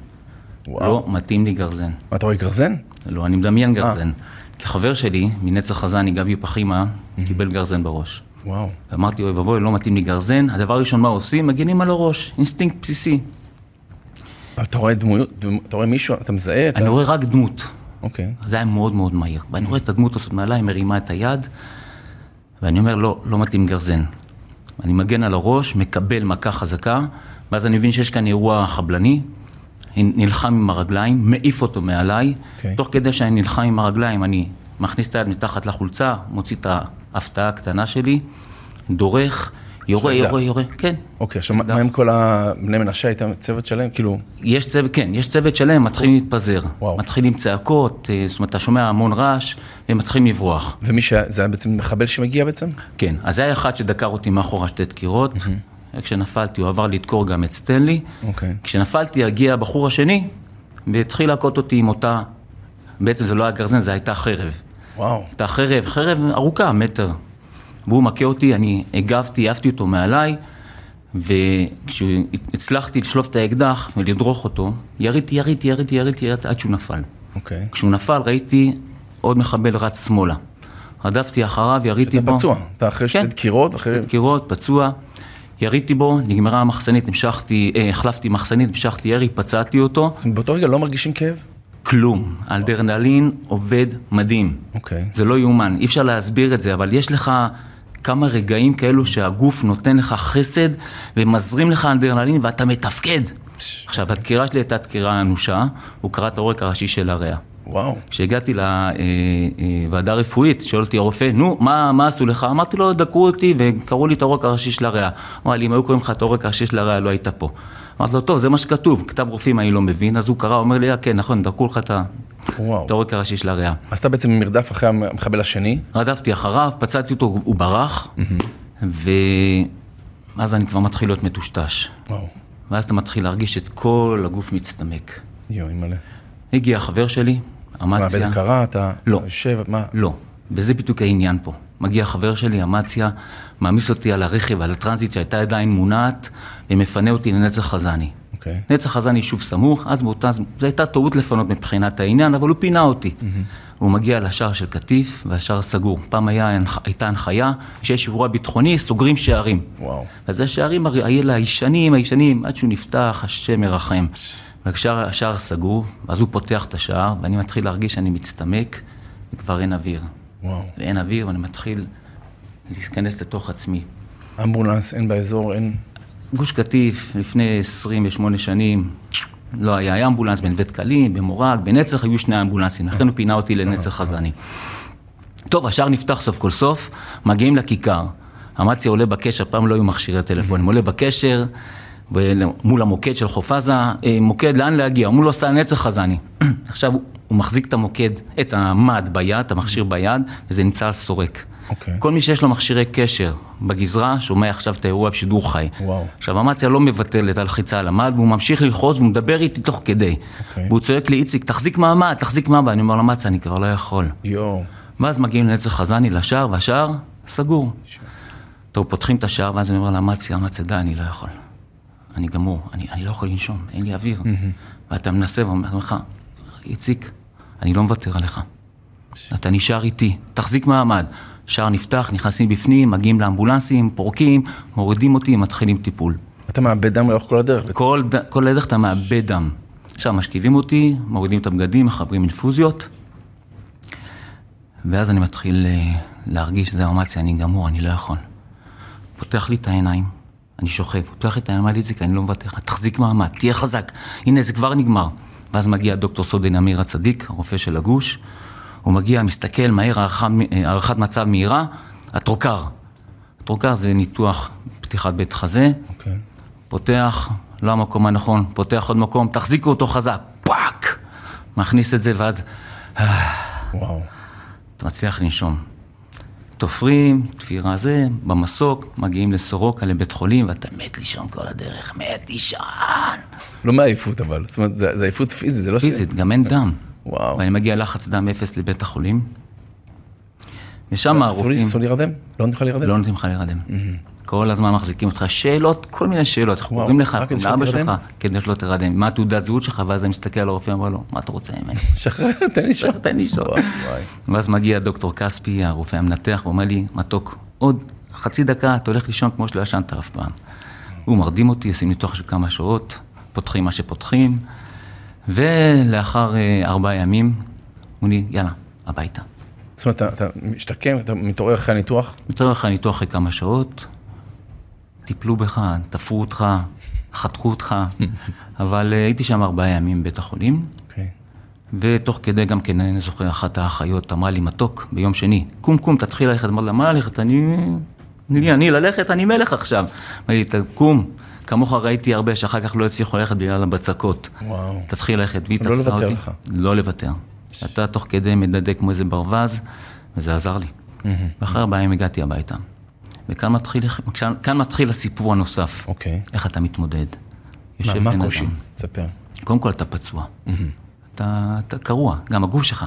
וואו. לא מתאים לי גרזן. מה, אתה רואה גרזן? לא, אני מדמיין גרזן. כי חבר שלי, מנצר חזני, גבי פחימה, קיבל גרזן בראש. וואו. אמרתי, אוי ואבוי, לא מתאים לי גרזן. הדבר הראשון, מה עושים? מגינים על הראש. אינסטינקט בסיסי. אתה רואה דמויות, דמ- אתה רואה מישהו, אתה מזהה את ה... אני רואה רק דמות. אוקיי. זה היה מאוד מאוד מהיר. ואני רואה את הדמות הזאת מעליי, מרימה את היד, ואני אומר, לא, לא מתאים גרזן. אני מגן על הראש, מקבל מכה חזקה, ואז אני מבין שיש כאן אירוע חבלני, נלחם עם הרגליים, מעיף אותו מעליי. אוקיי. תוך כדי שאני נלחם עם הרגליים, אני מכניס את היד מתחת לחולצה, מוציא את ההפתעה הקטנה שלי, דורך, יורה, אקדח. יורה, יורה, כן. אוקיי, עכשיו, מה- עם כל הבני מנשה, הייתם צוות שלם? כאילו, יש צוות, כן, יש צוות שלם, מתחילים להתפזר. וואו. מתחילים צעקות, אה, זאת אומרת, אתה שומע המון רעש, והם מתחילים לברוח. ומי ש... זה היה בעצם מחבל שמגיע בעצם? כן, אז זה היה אחד שדקר אותי מאחורה שתי דקירות. כשנפלתי, הוא עבר לדקור גם את סטנלי. אוקיי. כשנפלתי, הגיע הבחור השני, והתחיל להכות אותי עם אותה... בעצם זה לא היה גרזן, זה הייתה חרב. וואו. הייתה חרב, חרב ארוכה, מטר. והוא מכה אותי, אני הגבתי, העפתי אותו מעליי, וכשהצלחתי לשלוף את האקדח ולדרוך אותו, יריתי, יריתי, יריתי, יריתי, יריתי, עד שהוא נפל. אוקיי. כשהוא נפל, ראיתי עוד מחבל רץ שמאלה. רדפתי אחריו, יריתי בו. פצוע. אתה אחרי שתי כן. דקירות, אחרי... דקירות, פצוע. יריתי בו, נגמרה המחסנית, המשכתי, אה, החלפתי מחסנית, המשכתי ירי, פצעתי אותו. באותו רגע לא מרגישים כאב? כלום. האלדרנלין עובד מדהים. אוקיי. זה לא יאומן, אי אפשר להסביר את זה, אבל יש לך כמה רגעים כאלו שהגוף נותן לך חסד ומזרים לך אדרנלין ואתה מתפקד. עכשיו, הדקירה שלי הייתה דקירה אנושה, הוא קרע את העורק הראשי של הריאה. וואו. כשהגעתי לוועדה הרפואית, שואל אותי הרופא, נו, מה, מה עשו לך? אמרתי לו, דקרו אותי וקראו לי את העורק הראשי של הריאה. אמר לי, אם היו קוראים לך את העורק הראשי של הריאה, לא היית פה. אמרתי לו, טוב, זה מה שכתוב, כתב רופאים אני לא מבין, אז הוא קרא, אומר לי, "אה, כן, נכון, דקרו לך את ה-. את העורק הראשי של הריאה. אז אתה בעצם במרדף אחרי המחבל השני? רדפתי אחריו, פצעתי אותו, הוא ברח, ואז אני כבר מתחיל להיות מטושטש. וואו. ואז אתה מתחיל להרגיש את כל הגוף מצטמק. יואו, אימא'לה. הגיע חבר שלי, אמציה. בטח קרה? אתה לא. יושב, מה? לא, וזה בדיוק העניין פה. מגיע חבר שלי, אמציה, מעמיס אותי על הרכב, על הטרנזיט שהייתה עדיין מונעת, ומפנה אותי לנצר חזני. אוקיי. נצר חזני יישוב סמוך, אז באותה, זו הייתה טעות לפנות מבחינת העניין, אבל הוא פינה אותי. הוא מגיע לשער של קטיף, והשער סגור. פעם היה, הייתה הנחיה שיש אירוע ביטחוני, סוגרים שערים. וואו. אז זה השערים האלה הישנים, הישנים, עד שהוא נפתח, השם מרחם. והשער השער סגור, אז הוא פותח את השער, ואני מתחיל להרגיש שאני מצטמק, וכבר אין אוויר. וואו. ואין אוויר, ואני מתחיל להיכנס לתוך עצמי. אמבולנס, אין באזור, אין... גוש קטיף, לפני 28 שנים, לא היה, היה אמבולנס בנווה דקלים, במורג, בנצח היו שני אמבולנסים, לכן הוא פינה אותי לנצר חזני. טוב, השער נפתח סוף כל סוף, מגיעים לכיכר. אמציה עולה בקשר, פעם לא היו מכשירי טלפונים, עולה בקשר מול המוקד של חוף עזה, "אה, מוקד, לאן להגיע? אמרו לו, סע נצר חזני. עכשיו הוא מחזיק את המוקד, את המד ביד, את המכשיר ביד, וזה נמצא על סורק. אוקיי. כל מי שיש לו מכשירי קשר בגזרה, שומע עכשיו את האירוע בשידור חי. וואו. עכשיו, אמציה לא מבטל את הלחיצה על המד, והוא ממשיך ללחוץ, והוא מדבר איתי תוך כדי. אוקיי. והוא צועק לי, איציק, תחזיק מעמד, תחזיק מעמד. אני אומר לו, אמציה, אני כבר לא יכול. יואו. ואז מגיעים לנצר חזני לשער, והשער סגור. טוב, פותחים את השער, ואז אני אומר לאמציה, אמציה, די, אני לא יכול. אני גמור, אני, אני לא יכול לנשום, אין לי אוויר. ואתה מנסה ואומר לך, איציק, אני לא מוותר עליך. אתה נשאר איתי, תחזיק מעמד. שער נפתח, נכנסים בפנים, מגיעים לאמבולנסים, פורקים, מורידים אותי, מתחילים טיפול. אתה מאבד דם לאורך כל הדרך. כל, ד- כל הדרך אתה מאבד דם. עכשיו משכיבים אותי, מורידים את הבגדים, מחברים אינפוזיות, ואז אני מתחיל אה, להרגיש שזה אמציה, אני גמור, אני לא יכול. פותח לי את העיניים, אני שוכב, פותח את העיניים, אומר לי את זה, כי אני לא מוותר לך, תחזיק מעמד, תהיה חזק, הנה זה כבר נגמר. ואז מגיע דוקטור סודן אמיר הצדיק, הרופא של הגוש, הוא מגיע, מסתכל מהר, אה, הערכת מצב מהירה, ה trocar. ה trocar זה ניתוח פתיחת בית חזה, אוקיי. פותח, לא המקום הנכון, פותח עוד מקום, תחזיקו אותו חזק, fuck! מכניס את זה ואז וואו. אתה מצליח לנשום. תופרים, תפירה זה, במסוק, מגיעים לסורוקה, לבית חולים, ואתה מת לישון כל הדרך, מת לישון. לא מעייפות אבל. זאת אומרת, זה עייפות פיזית, זה לא ש... פיזית, גם אין דם. וואו. ואני מגיע לחץ דם אפס לבית החולים, ושם לי- הרופאים אסור להירדם? לא נותנים לך להירדם? לא נותנים לך להירדם. כל הזמן מחזיקים אותך שאלות, כל מיני שאלות, איך וואו, קוראים לך, כדי שלא לאבא? שלך, כדי שלא תירדם, מה תעודת זהות שלך, ואז אני מסתכל על הרופא, אומר לו, מה אתה רוצה ממני? שחרר, תן לי לישון. תן. וואי, וואי. ואז מגיע דוקטור כספי, הרופא המנתח, ואומר לי, מתוק, עוד חצי דקה אתה הולך לישון כמו שלא ישנת אף פעם. הוא מרדים אותי, עושים ניתוח של כמה שעות, פותחים מה שפותחים, ולאחר אה, ארבעה ימים, הוא לי, יאללה, הביתה. זאת אומרת, אתה- משתקם, אתה מתעורר אחרי הניתוח, מתאר לך ניתוח אחרי כמה שעות, טיפלו בך, תפרו אותך, חתכו אותך, אבל אה, הייתי שם ארבעה ימים בבית החולים, אוקיי. ותוך כדי גם כן, אני זוכר, אחת האחיות אמרה לי, מתוק, ביום שני, קום קום, תתחיל ללכת. אמרתי לה, מה ללכת? אני... אני, אני ללכת, אני מלך עכשיו. אמר לי, תקום, כמוך ראיתי הרבה שאחר כך לא הצליחו ללכת בגלל הבצקות. וואו. תתחיל ללכת, והיא לא תפסה לוותר אותי. לך. לא לוותר. אתה תוך כדי מדדק כמו איזה ברווז, וזה עזר לי. ואחרי ארבעה ימים הגעתי הביתה. וכאן מתחיל, כאן, מתחיל הסיפור הנוסף. אוקיי. איך אתה מתמודד. מה- יושב מה בן הקושי? תספר. קודם כל אתה פצוע. אתה, אתה קרוע, גם הגוף שלך.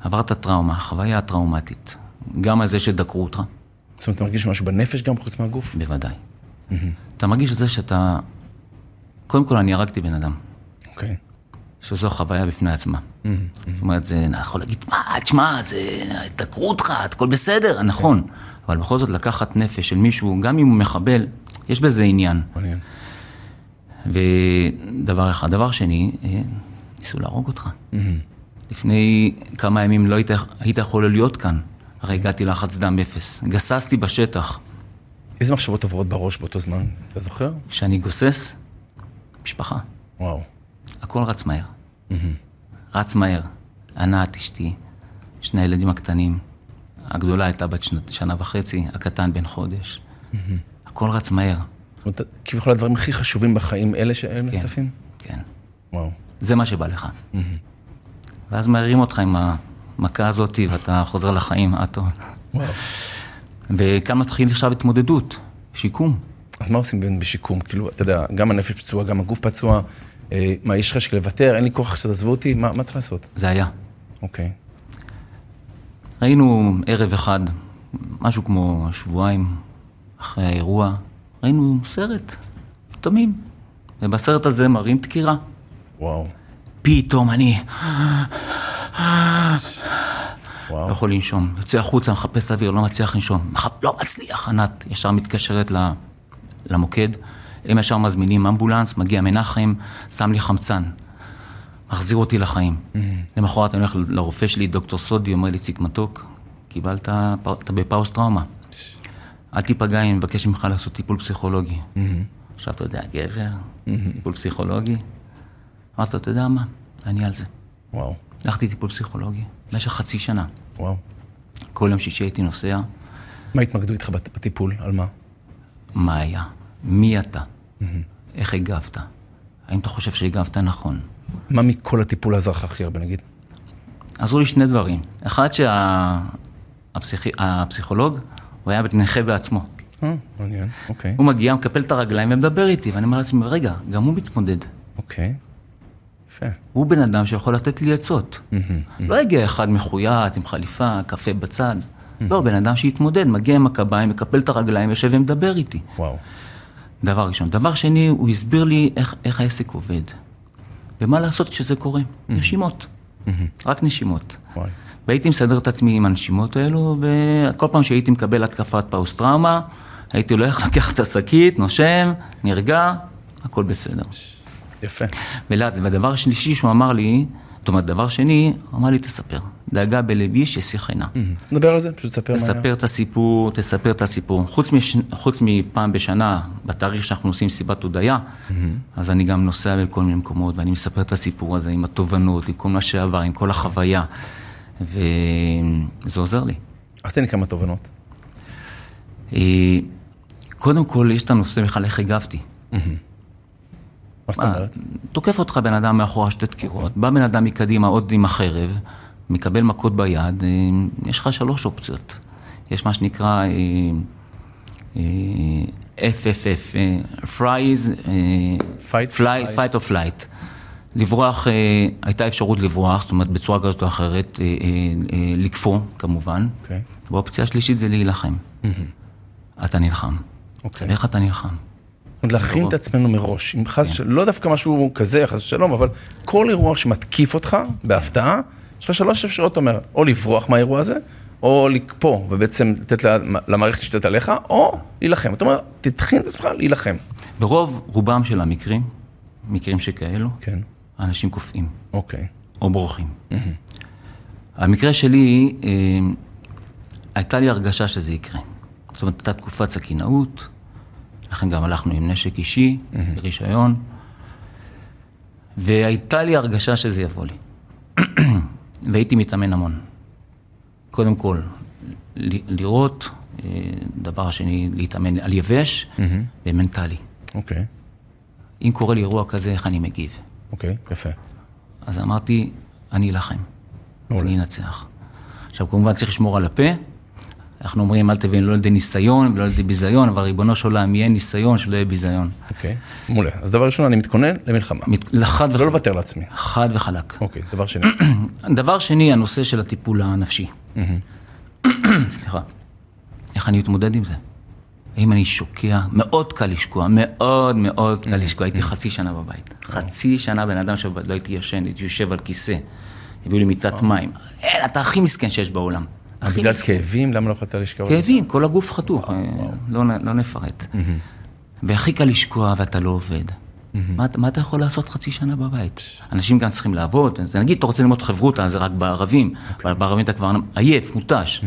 עברת טראומה, חוויה טראומטית. גם על זה שדקרו אותך, זאת אומרת, אתה מרגיש משהו בנפש גם חוץ מהגוף? בוודאי. אתה מרגיש את זה שאתה... קודם כל, אני הרגתי בן אדם, אוקיי. שזו חוויה בפני עצמה. זאת אומרת, זה, אני יכול להגיד, מה, תשמע, זה... דקרו אותך, הכל בסדר, נכון. אבל בכל זאת, לקחת נפש של מישהו, גם אם הוא מחבל, יש בזה עניין. מעניין. ודבר אחד. דבר שני, אה, ניסו להרוג אותך. לפני כמה ימים לא היית, היית יכול להיות כאן. הרי הגעתי לחץ דם אפס. גססתי בשטח. איזה מחשבות עוברות בראש באותו זמן? אתה זוכר? כשאני גוסס, משפחה. וואו. הכל רץ מהר. רץ מהר. ענת, אשתי, שני הילדים הקטנים. הגדולה הייתה בת שנה, שנה וחצי, הקטן בן חודש. הכל רץ מהר. זאת אומרת, כביכול הדברים הכי חשובים בחיים, אלה שאלה נחשפים? כן. וואו. זה מה שבא לך. ואז מערים אותך עם המכה הזאת, ואתה חוזר לחיים, אה. וואו. וכאן מתחיל עכשיו התמודדות, שיקום. אז מה עושים בשיקום? כאילו, אתה יודע, גם הנפש פצועה, גם הגוף פצוע. אה, מה, יש חשק לוותר? אין לי כוח שתעזבו אותי? מה מה צריך לעשות? זה היה. אוקיי. ראינו ערב אחד, משהו כמו שבועיים אחרי האירוע, ראינו סרט, תמים. ובסרט הזה מראים דקירה. וואו. פתאום אני לא וואו. יכול לנשום. יוצא החוצה, מחפש אוויר, לא מצליח לנשום. לא מצליח, ענת ישר מתקשרת ל- למוקד. הם ישר מזמינים אמבולנס, מגיע מנחם, שם לי חמצן. מחזיר אותי לחיים. למחרת אני הולך לרופא שלי, דוקטור סודי, אומר לי, איציק מתוק, קיבלת, אתה בפאוס טראומה. אל תיפגע אם אני מבקש ממך לעשות טיפול פסיכולוגי. עכשיו, אתה יודע, גבר, טיפול פסיכולוגי. אמרתי לו, אתה יודע מה, אני על זה. וואו. הלכתי טיפול פסיכולוגי במשך חצי שנה. וואו. כל יום שישי הייתי נוסע, מה התמקדו איתך בטיפול? על מה? מה היה? מי אתה? איך הגבת? האם אתה חושב שהגבת נכון? מה מכל הטיפול עזר לך הכי הרבה, נגיד? עזרו לי שני דברים. אחד שהפסיכולוג, הוא היה נכה בעצמו. אה, מעניין. אוקיי. הוא מגיע, מקפל את הרגליים ומדבר איתי, ואני אומר לעצמי, רגע, גם הוא מתמודד. אוקיי. יפה. הוא בן אדם שיכול לתת לי עצות. לא הגיע אחד מחויית, עם חליפה, קפה בצד. לא, בן אדם שהתמודד, מגיע עם הקביים, מקפל את הרגליים, יושב ומדבר איתי. וואו. דבר ראשון. דבר שני, הוא הסביר לי איך, איך העסק עובד. ומה לעשות כשזה קורה. נשימות. רק נשימות. וואי. והייתי מסדר את עצמי עם הנשימות האלו, וכל פעם שהייתי מקבל התקפת פוסט-טראומה, הייתי הולך, לקח את השקית, נושם, נרגע, הכל בסדר. יפה. ולאט, והדבר השלישי שהוא אמר לי, זאת אומרת, דבר שני, אמר לי, תספר. דאגה בלבי ששיחנה. אז נדבר על זה, פשוט תספר מה היה. תספר את הסיפור, תספר את הסיפור. חוץ, מש, חוץ מפעם בשנה, בתאריך שאנחנו עושים סיבת הודיה, אז אני גם נוסע לכל מיני מקומות, ואני מספר את הסיפור הזה עם התובנות, עם כל מה שעבר, עם כל החוויה, וזה עוזר לי. אז תן לי כמה תובנות. אה, קודם כל, יש את הנושא בכלל איך הגבתי. מה זאת אומרת? תוקף אותך בן אדם מאחורה שתי דקירות, בא בן אדם מקדימה עוד עם החרב, מקבל מכות ביד, אה, יש לך שלוש אופציות. יש מה שנקרא FFF, Fight, fly, fight or flight. לברוח, אה, הייתה אפשרות לברוח, זאת אומרת בצורה כזאת או אחרת, אה, לקפוא כמובן. אוקיי. והאופציה השלישית זה להילחם. אתה נלחם. אוקיי. ואיך אתה נלחם? להכין את עצמנו מראש. אם חס ושלום, לא דווקא משהו כזה, חס ושלום, אבל כל אירוע שמתקיף אותך בהפתעה, יש לך שלוש אפשרויות, אתה אומר, או לברוח מהאירוע הזה, או לקפוא, ובעצם לתת למערכת להשתלט עליך, או להילחם. אתה אומר, תתכין את עצמך להילחם. ברוב רובם של המקרים, מקרים שכאלו, כן. האנשים קופאים אוקיי. או בורחים. המקרה שלי, אה, הייתה לי הרגשה שזה יקרה. זאת אומרת, הייתה תקופת סכינאות, לכן גם הלכנו עם נשק אישי, ברישיון, והייתה לי הרגשה שזה יבוא לי. והייתי מתאמן המון. קודם כל, ל- לראות, אה, דבר שני, להתאמן על יבש ומנטלי. אוקיי. אם קורה לי אירוע כזה, איך אני מגיב? אוקיי, יפה. אז אמרתי, אני אלחם, אני אנצח. עכשיו, כמובן צריך לשמור על הפה. אנחנו אומרים, אל תבין, לא על ידי ניסיון ולא על ידי ביזיון, אבל ריבונו של עולם, יהיה ניסיון שלא יהיה ביזיון. אוקיי. מעולה. אז דבר ראשון, אני מתכונן למלחמה. מת- לחד לא וחלק. לוותר לעצמי. חד וחלק. אוקיי, דבר שני. דבר שני, הנושא של הטיפול הנפשי. סליחה. איך אני מתמודד עם זה? האם אני שוקע? מאוד קל לשקוע, מאוד מאוד קל לשקוע. הייתי חצי שנה בבית. חצי שנה בן אדם שלא הייתי ישן, הייתי יושב על כיסא. הביאו לי מיטת מים. אתה הכי מסכן שיש בעולם. בגלל. כאבים, למה לא יכולת לשכב? כאבים, כל הגוף חתוך, אה, לא לא נפרט. והכי קל לשקוע ואתה לא עובד. מה, מה אתה יכול לעשות חצי שנה בבית? אנשים גם צריכים לעבוד, נגיד אתה רוצה ללמוד חברותא, זה רק בערבים, אבל בערבים אתה כבר עייף, מותש.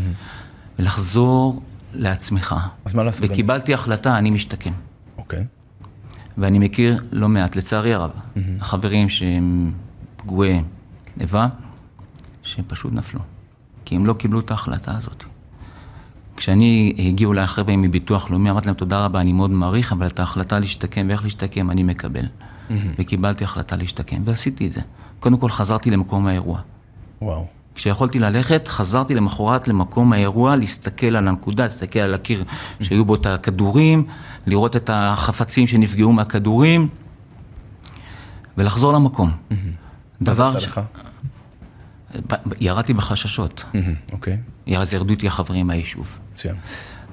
ולחזור לעצמך. אז מה לעשות? וקיבלתי החלטה, אני משתקם. אוקיי. ואני מכיר לא מעט, לצערי הרב, החברים שהם פגועי איבה, שהם פשוט נפלו. כי הם לא קיבלו את ההחלטה הזאת. כשאני, הגיעו אליי החבר'ה מביטוח לאומי, אמרתי להם תודה רבה, אני מאוד מעריך, אבל את ההחלטה להשתקם ואיך להשתקם אני מקבל. וקיבלתי החלטה להשתקם, ועשיתי את זה. קודם כל חזרתי למקום האירוע. וואו. כשיכולתי ללכת, חזרתי למחרת למקום האירוע, להסתכל על הנקודה, להסתכל על הקיר שהיו בו את הכדורים, לראות את החפצים שנפגעו מהכדורים, ולחזור למקום. מה זה עשה לך? ירדתי בחששות. מהמם, אוקיי. אז ירדו איתי החברים מהיישוב. מצוין.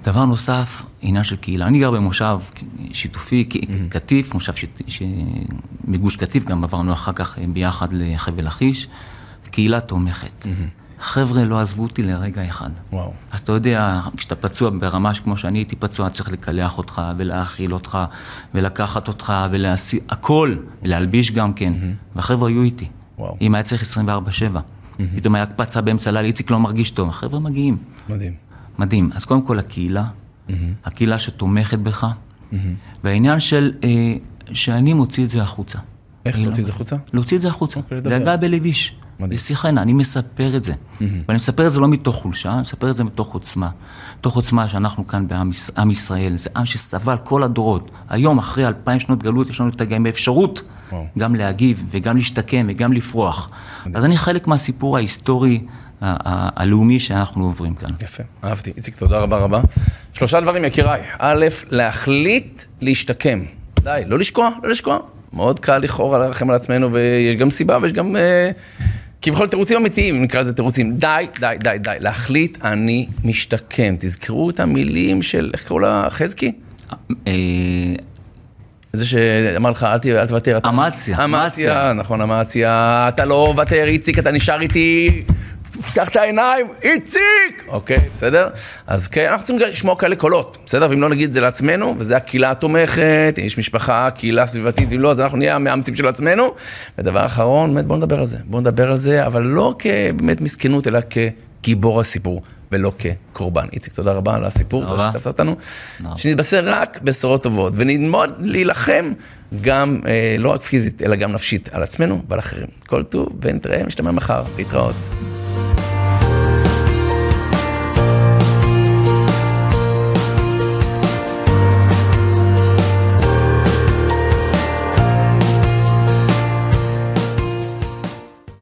דבר נוסף, עניין של קהילה. אני גר במושב שיתופי, ק- קטיף, מושב ש... ש... מגוש קטיף, גם עברנו אחר כך ביחד לחבל לכיש. קהילה תומכת. חבר'ה לא עזבו אותי לרגע אחד. וואו. אז אתה יודע, כשאתה פצוע ברמה כמו שאני הייתי פצוע, צריך לקלח אותך ולהאכיל אותך ולקחת אותך ולהסיע, הכל, להלביש גם כן. והחבר'ה היו איתי. וואו. אם היה צריך 24-7. פתאום היה הקפצה באמצע הלילה, איציק לא מרגיש טוב, החבר'ה מגיעים. מדהים. מדהים. אז קודם כל הקהילה, הקהילה שתומכת בך, והעניין של, אה, שאני מוציא את זה החוצה. איך לא- להוציא את זה החוצה? להוציא את זה החוצה. אוקיי, לדבר. דאגה בלביש. מדהים. לשיחנה, אני מספר את זה. ואני מספר את זה לא מתוך חולשה, אני מספר את זה מתוך עוצמה. מתוך עוצמה שאנחנו כאן בעם עם ישראל, זה עם שסבל כל הדורות. היום, אחרי אלפיים שנות גלות, יש לנו את גם האפשרות וואו. גם להגיב, וגם להשתקם, וגם לפרוח. אז אני חלק מהסיפור ההיסטורי הלאומי שאנחנו עוברים כאן. יפה, אהבתי. איציק, תודה רבה רבה. שלושה דברים, יקיריי. א', להחליט להשתקם. די, לא לשקוע, לא לשקוע. מאוד קל לכאורה לרחם על עצמנו, ויש גם סיבה ויש גם אה, כביכול תירוצים אמיתיים, נקרא לזה תירוצים. די, די, די, די. להחליט, אני משתקם. תזכרו את המילים של, איך קראו לה? חזקי? אה, זה שאמר לך, אל תוותר. אמציה, אמציה. נכון, אמציה. אתה לא מוותר, איציק, אתה נשאר איתי פתח את העיניים, איציק! אוקיי, בסדר? אז כן, אנחנו צריכים לשמוע כאלה קולות, בסדר? ואם לא נגיד את זה לעצמנו, וזה הקהילה התומכת, יש משפחה, קהילה סביבתית, ואם לא, אז אנחנו נהיה המאמצים של עצמנו. ודבר אחרון, באמת, בואו נדבר על זה. בואו נדבר על זה, אבל לא כבאמת מסכנות, אלא כגיבור הסיפור. ולא כקורבן. איציק, תודה רבה על הסיפור, תודה שתפסת אותנו. שנתבשר רק בשורות טובות, ונלמוד להילחם גם, אה, לא רק פיזית, אלא גם נפשית, על עצמנו ועל אחרים. כל טוב, ונתראה, משתמע מחר, להתראות.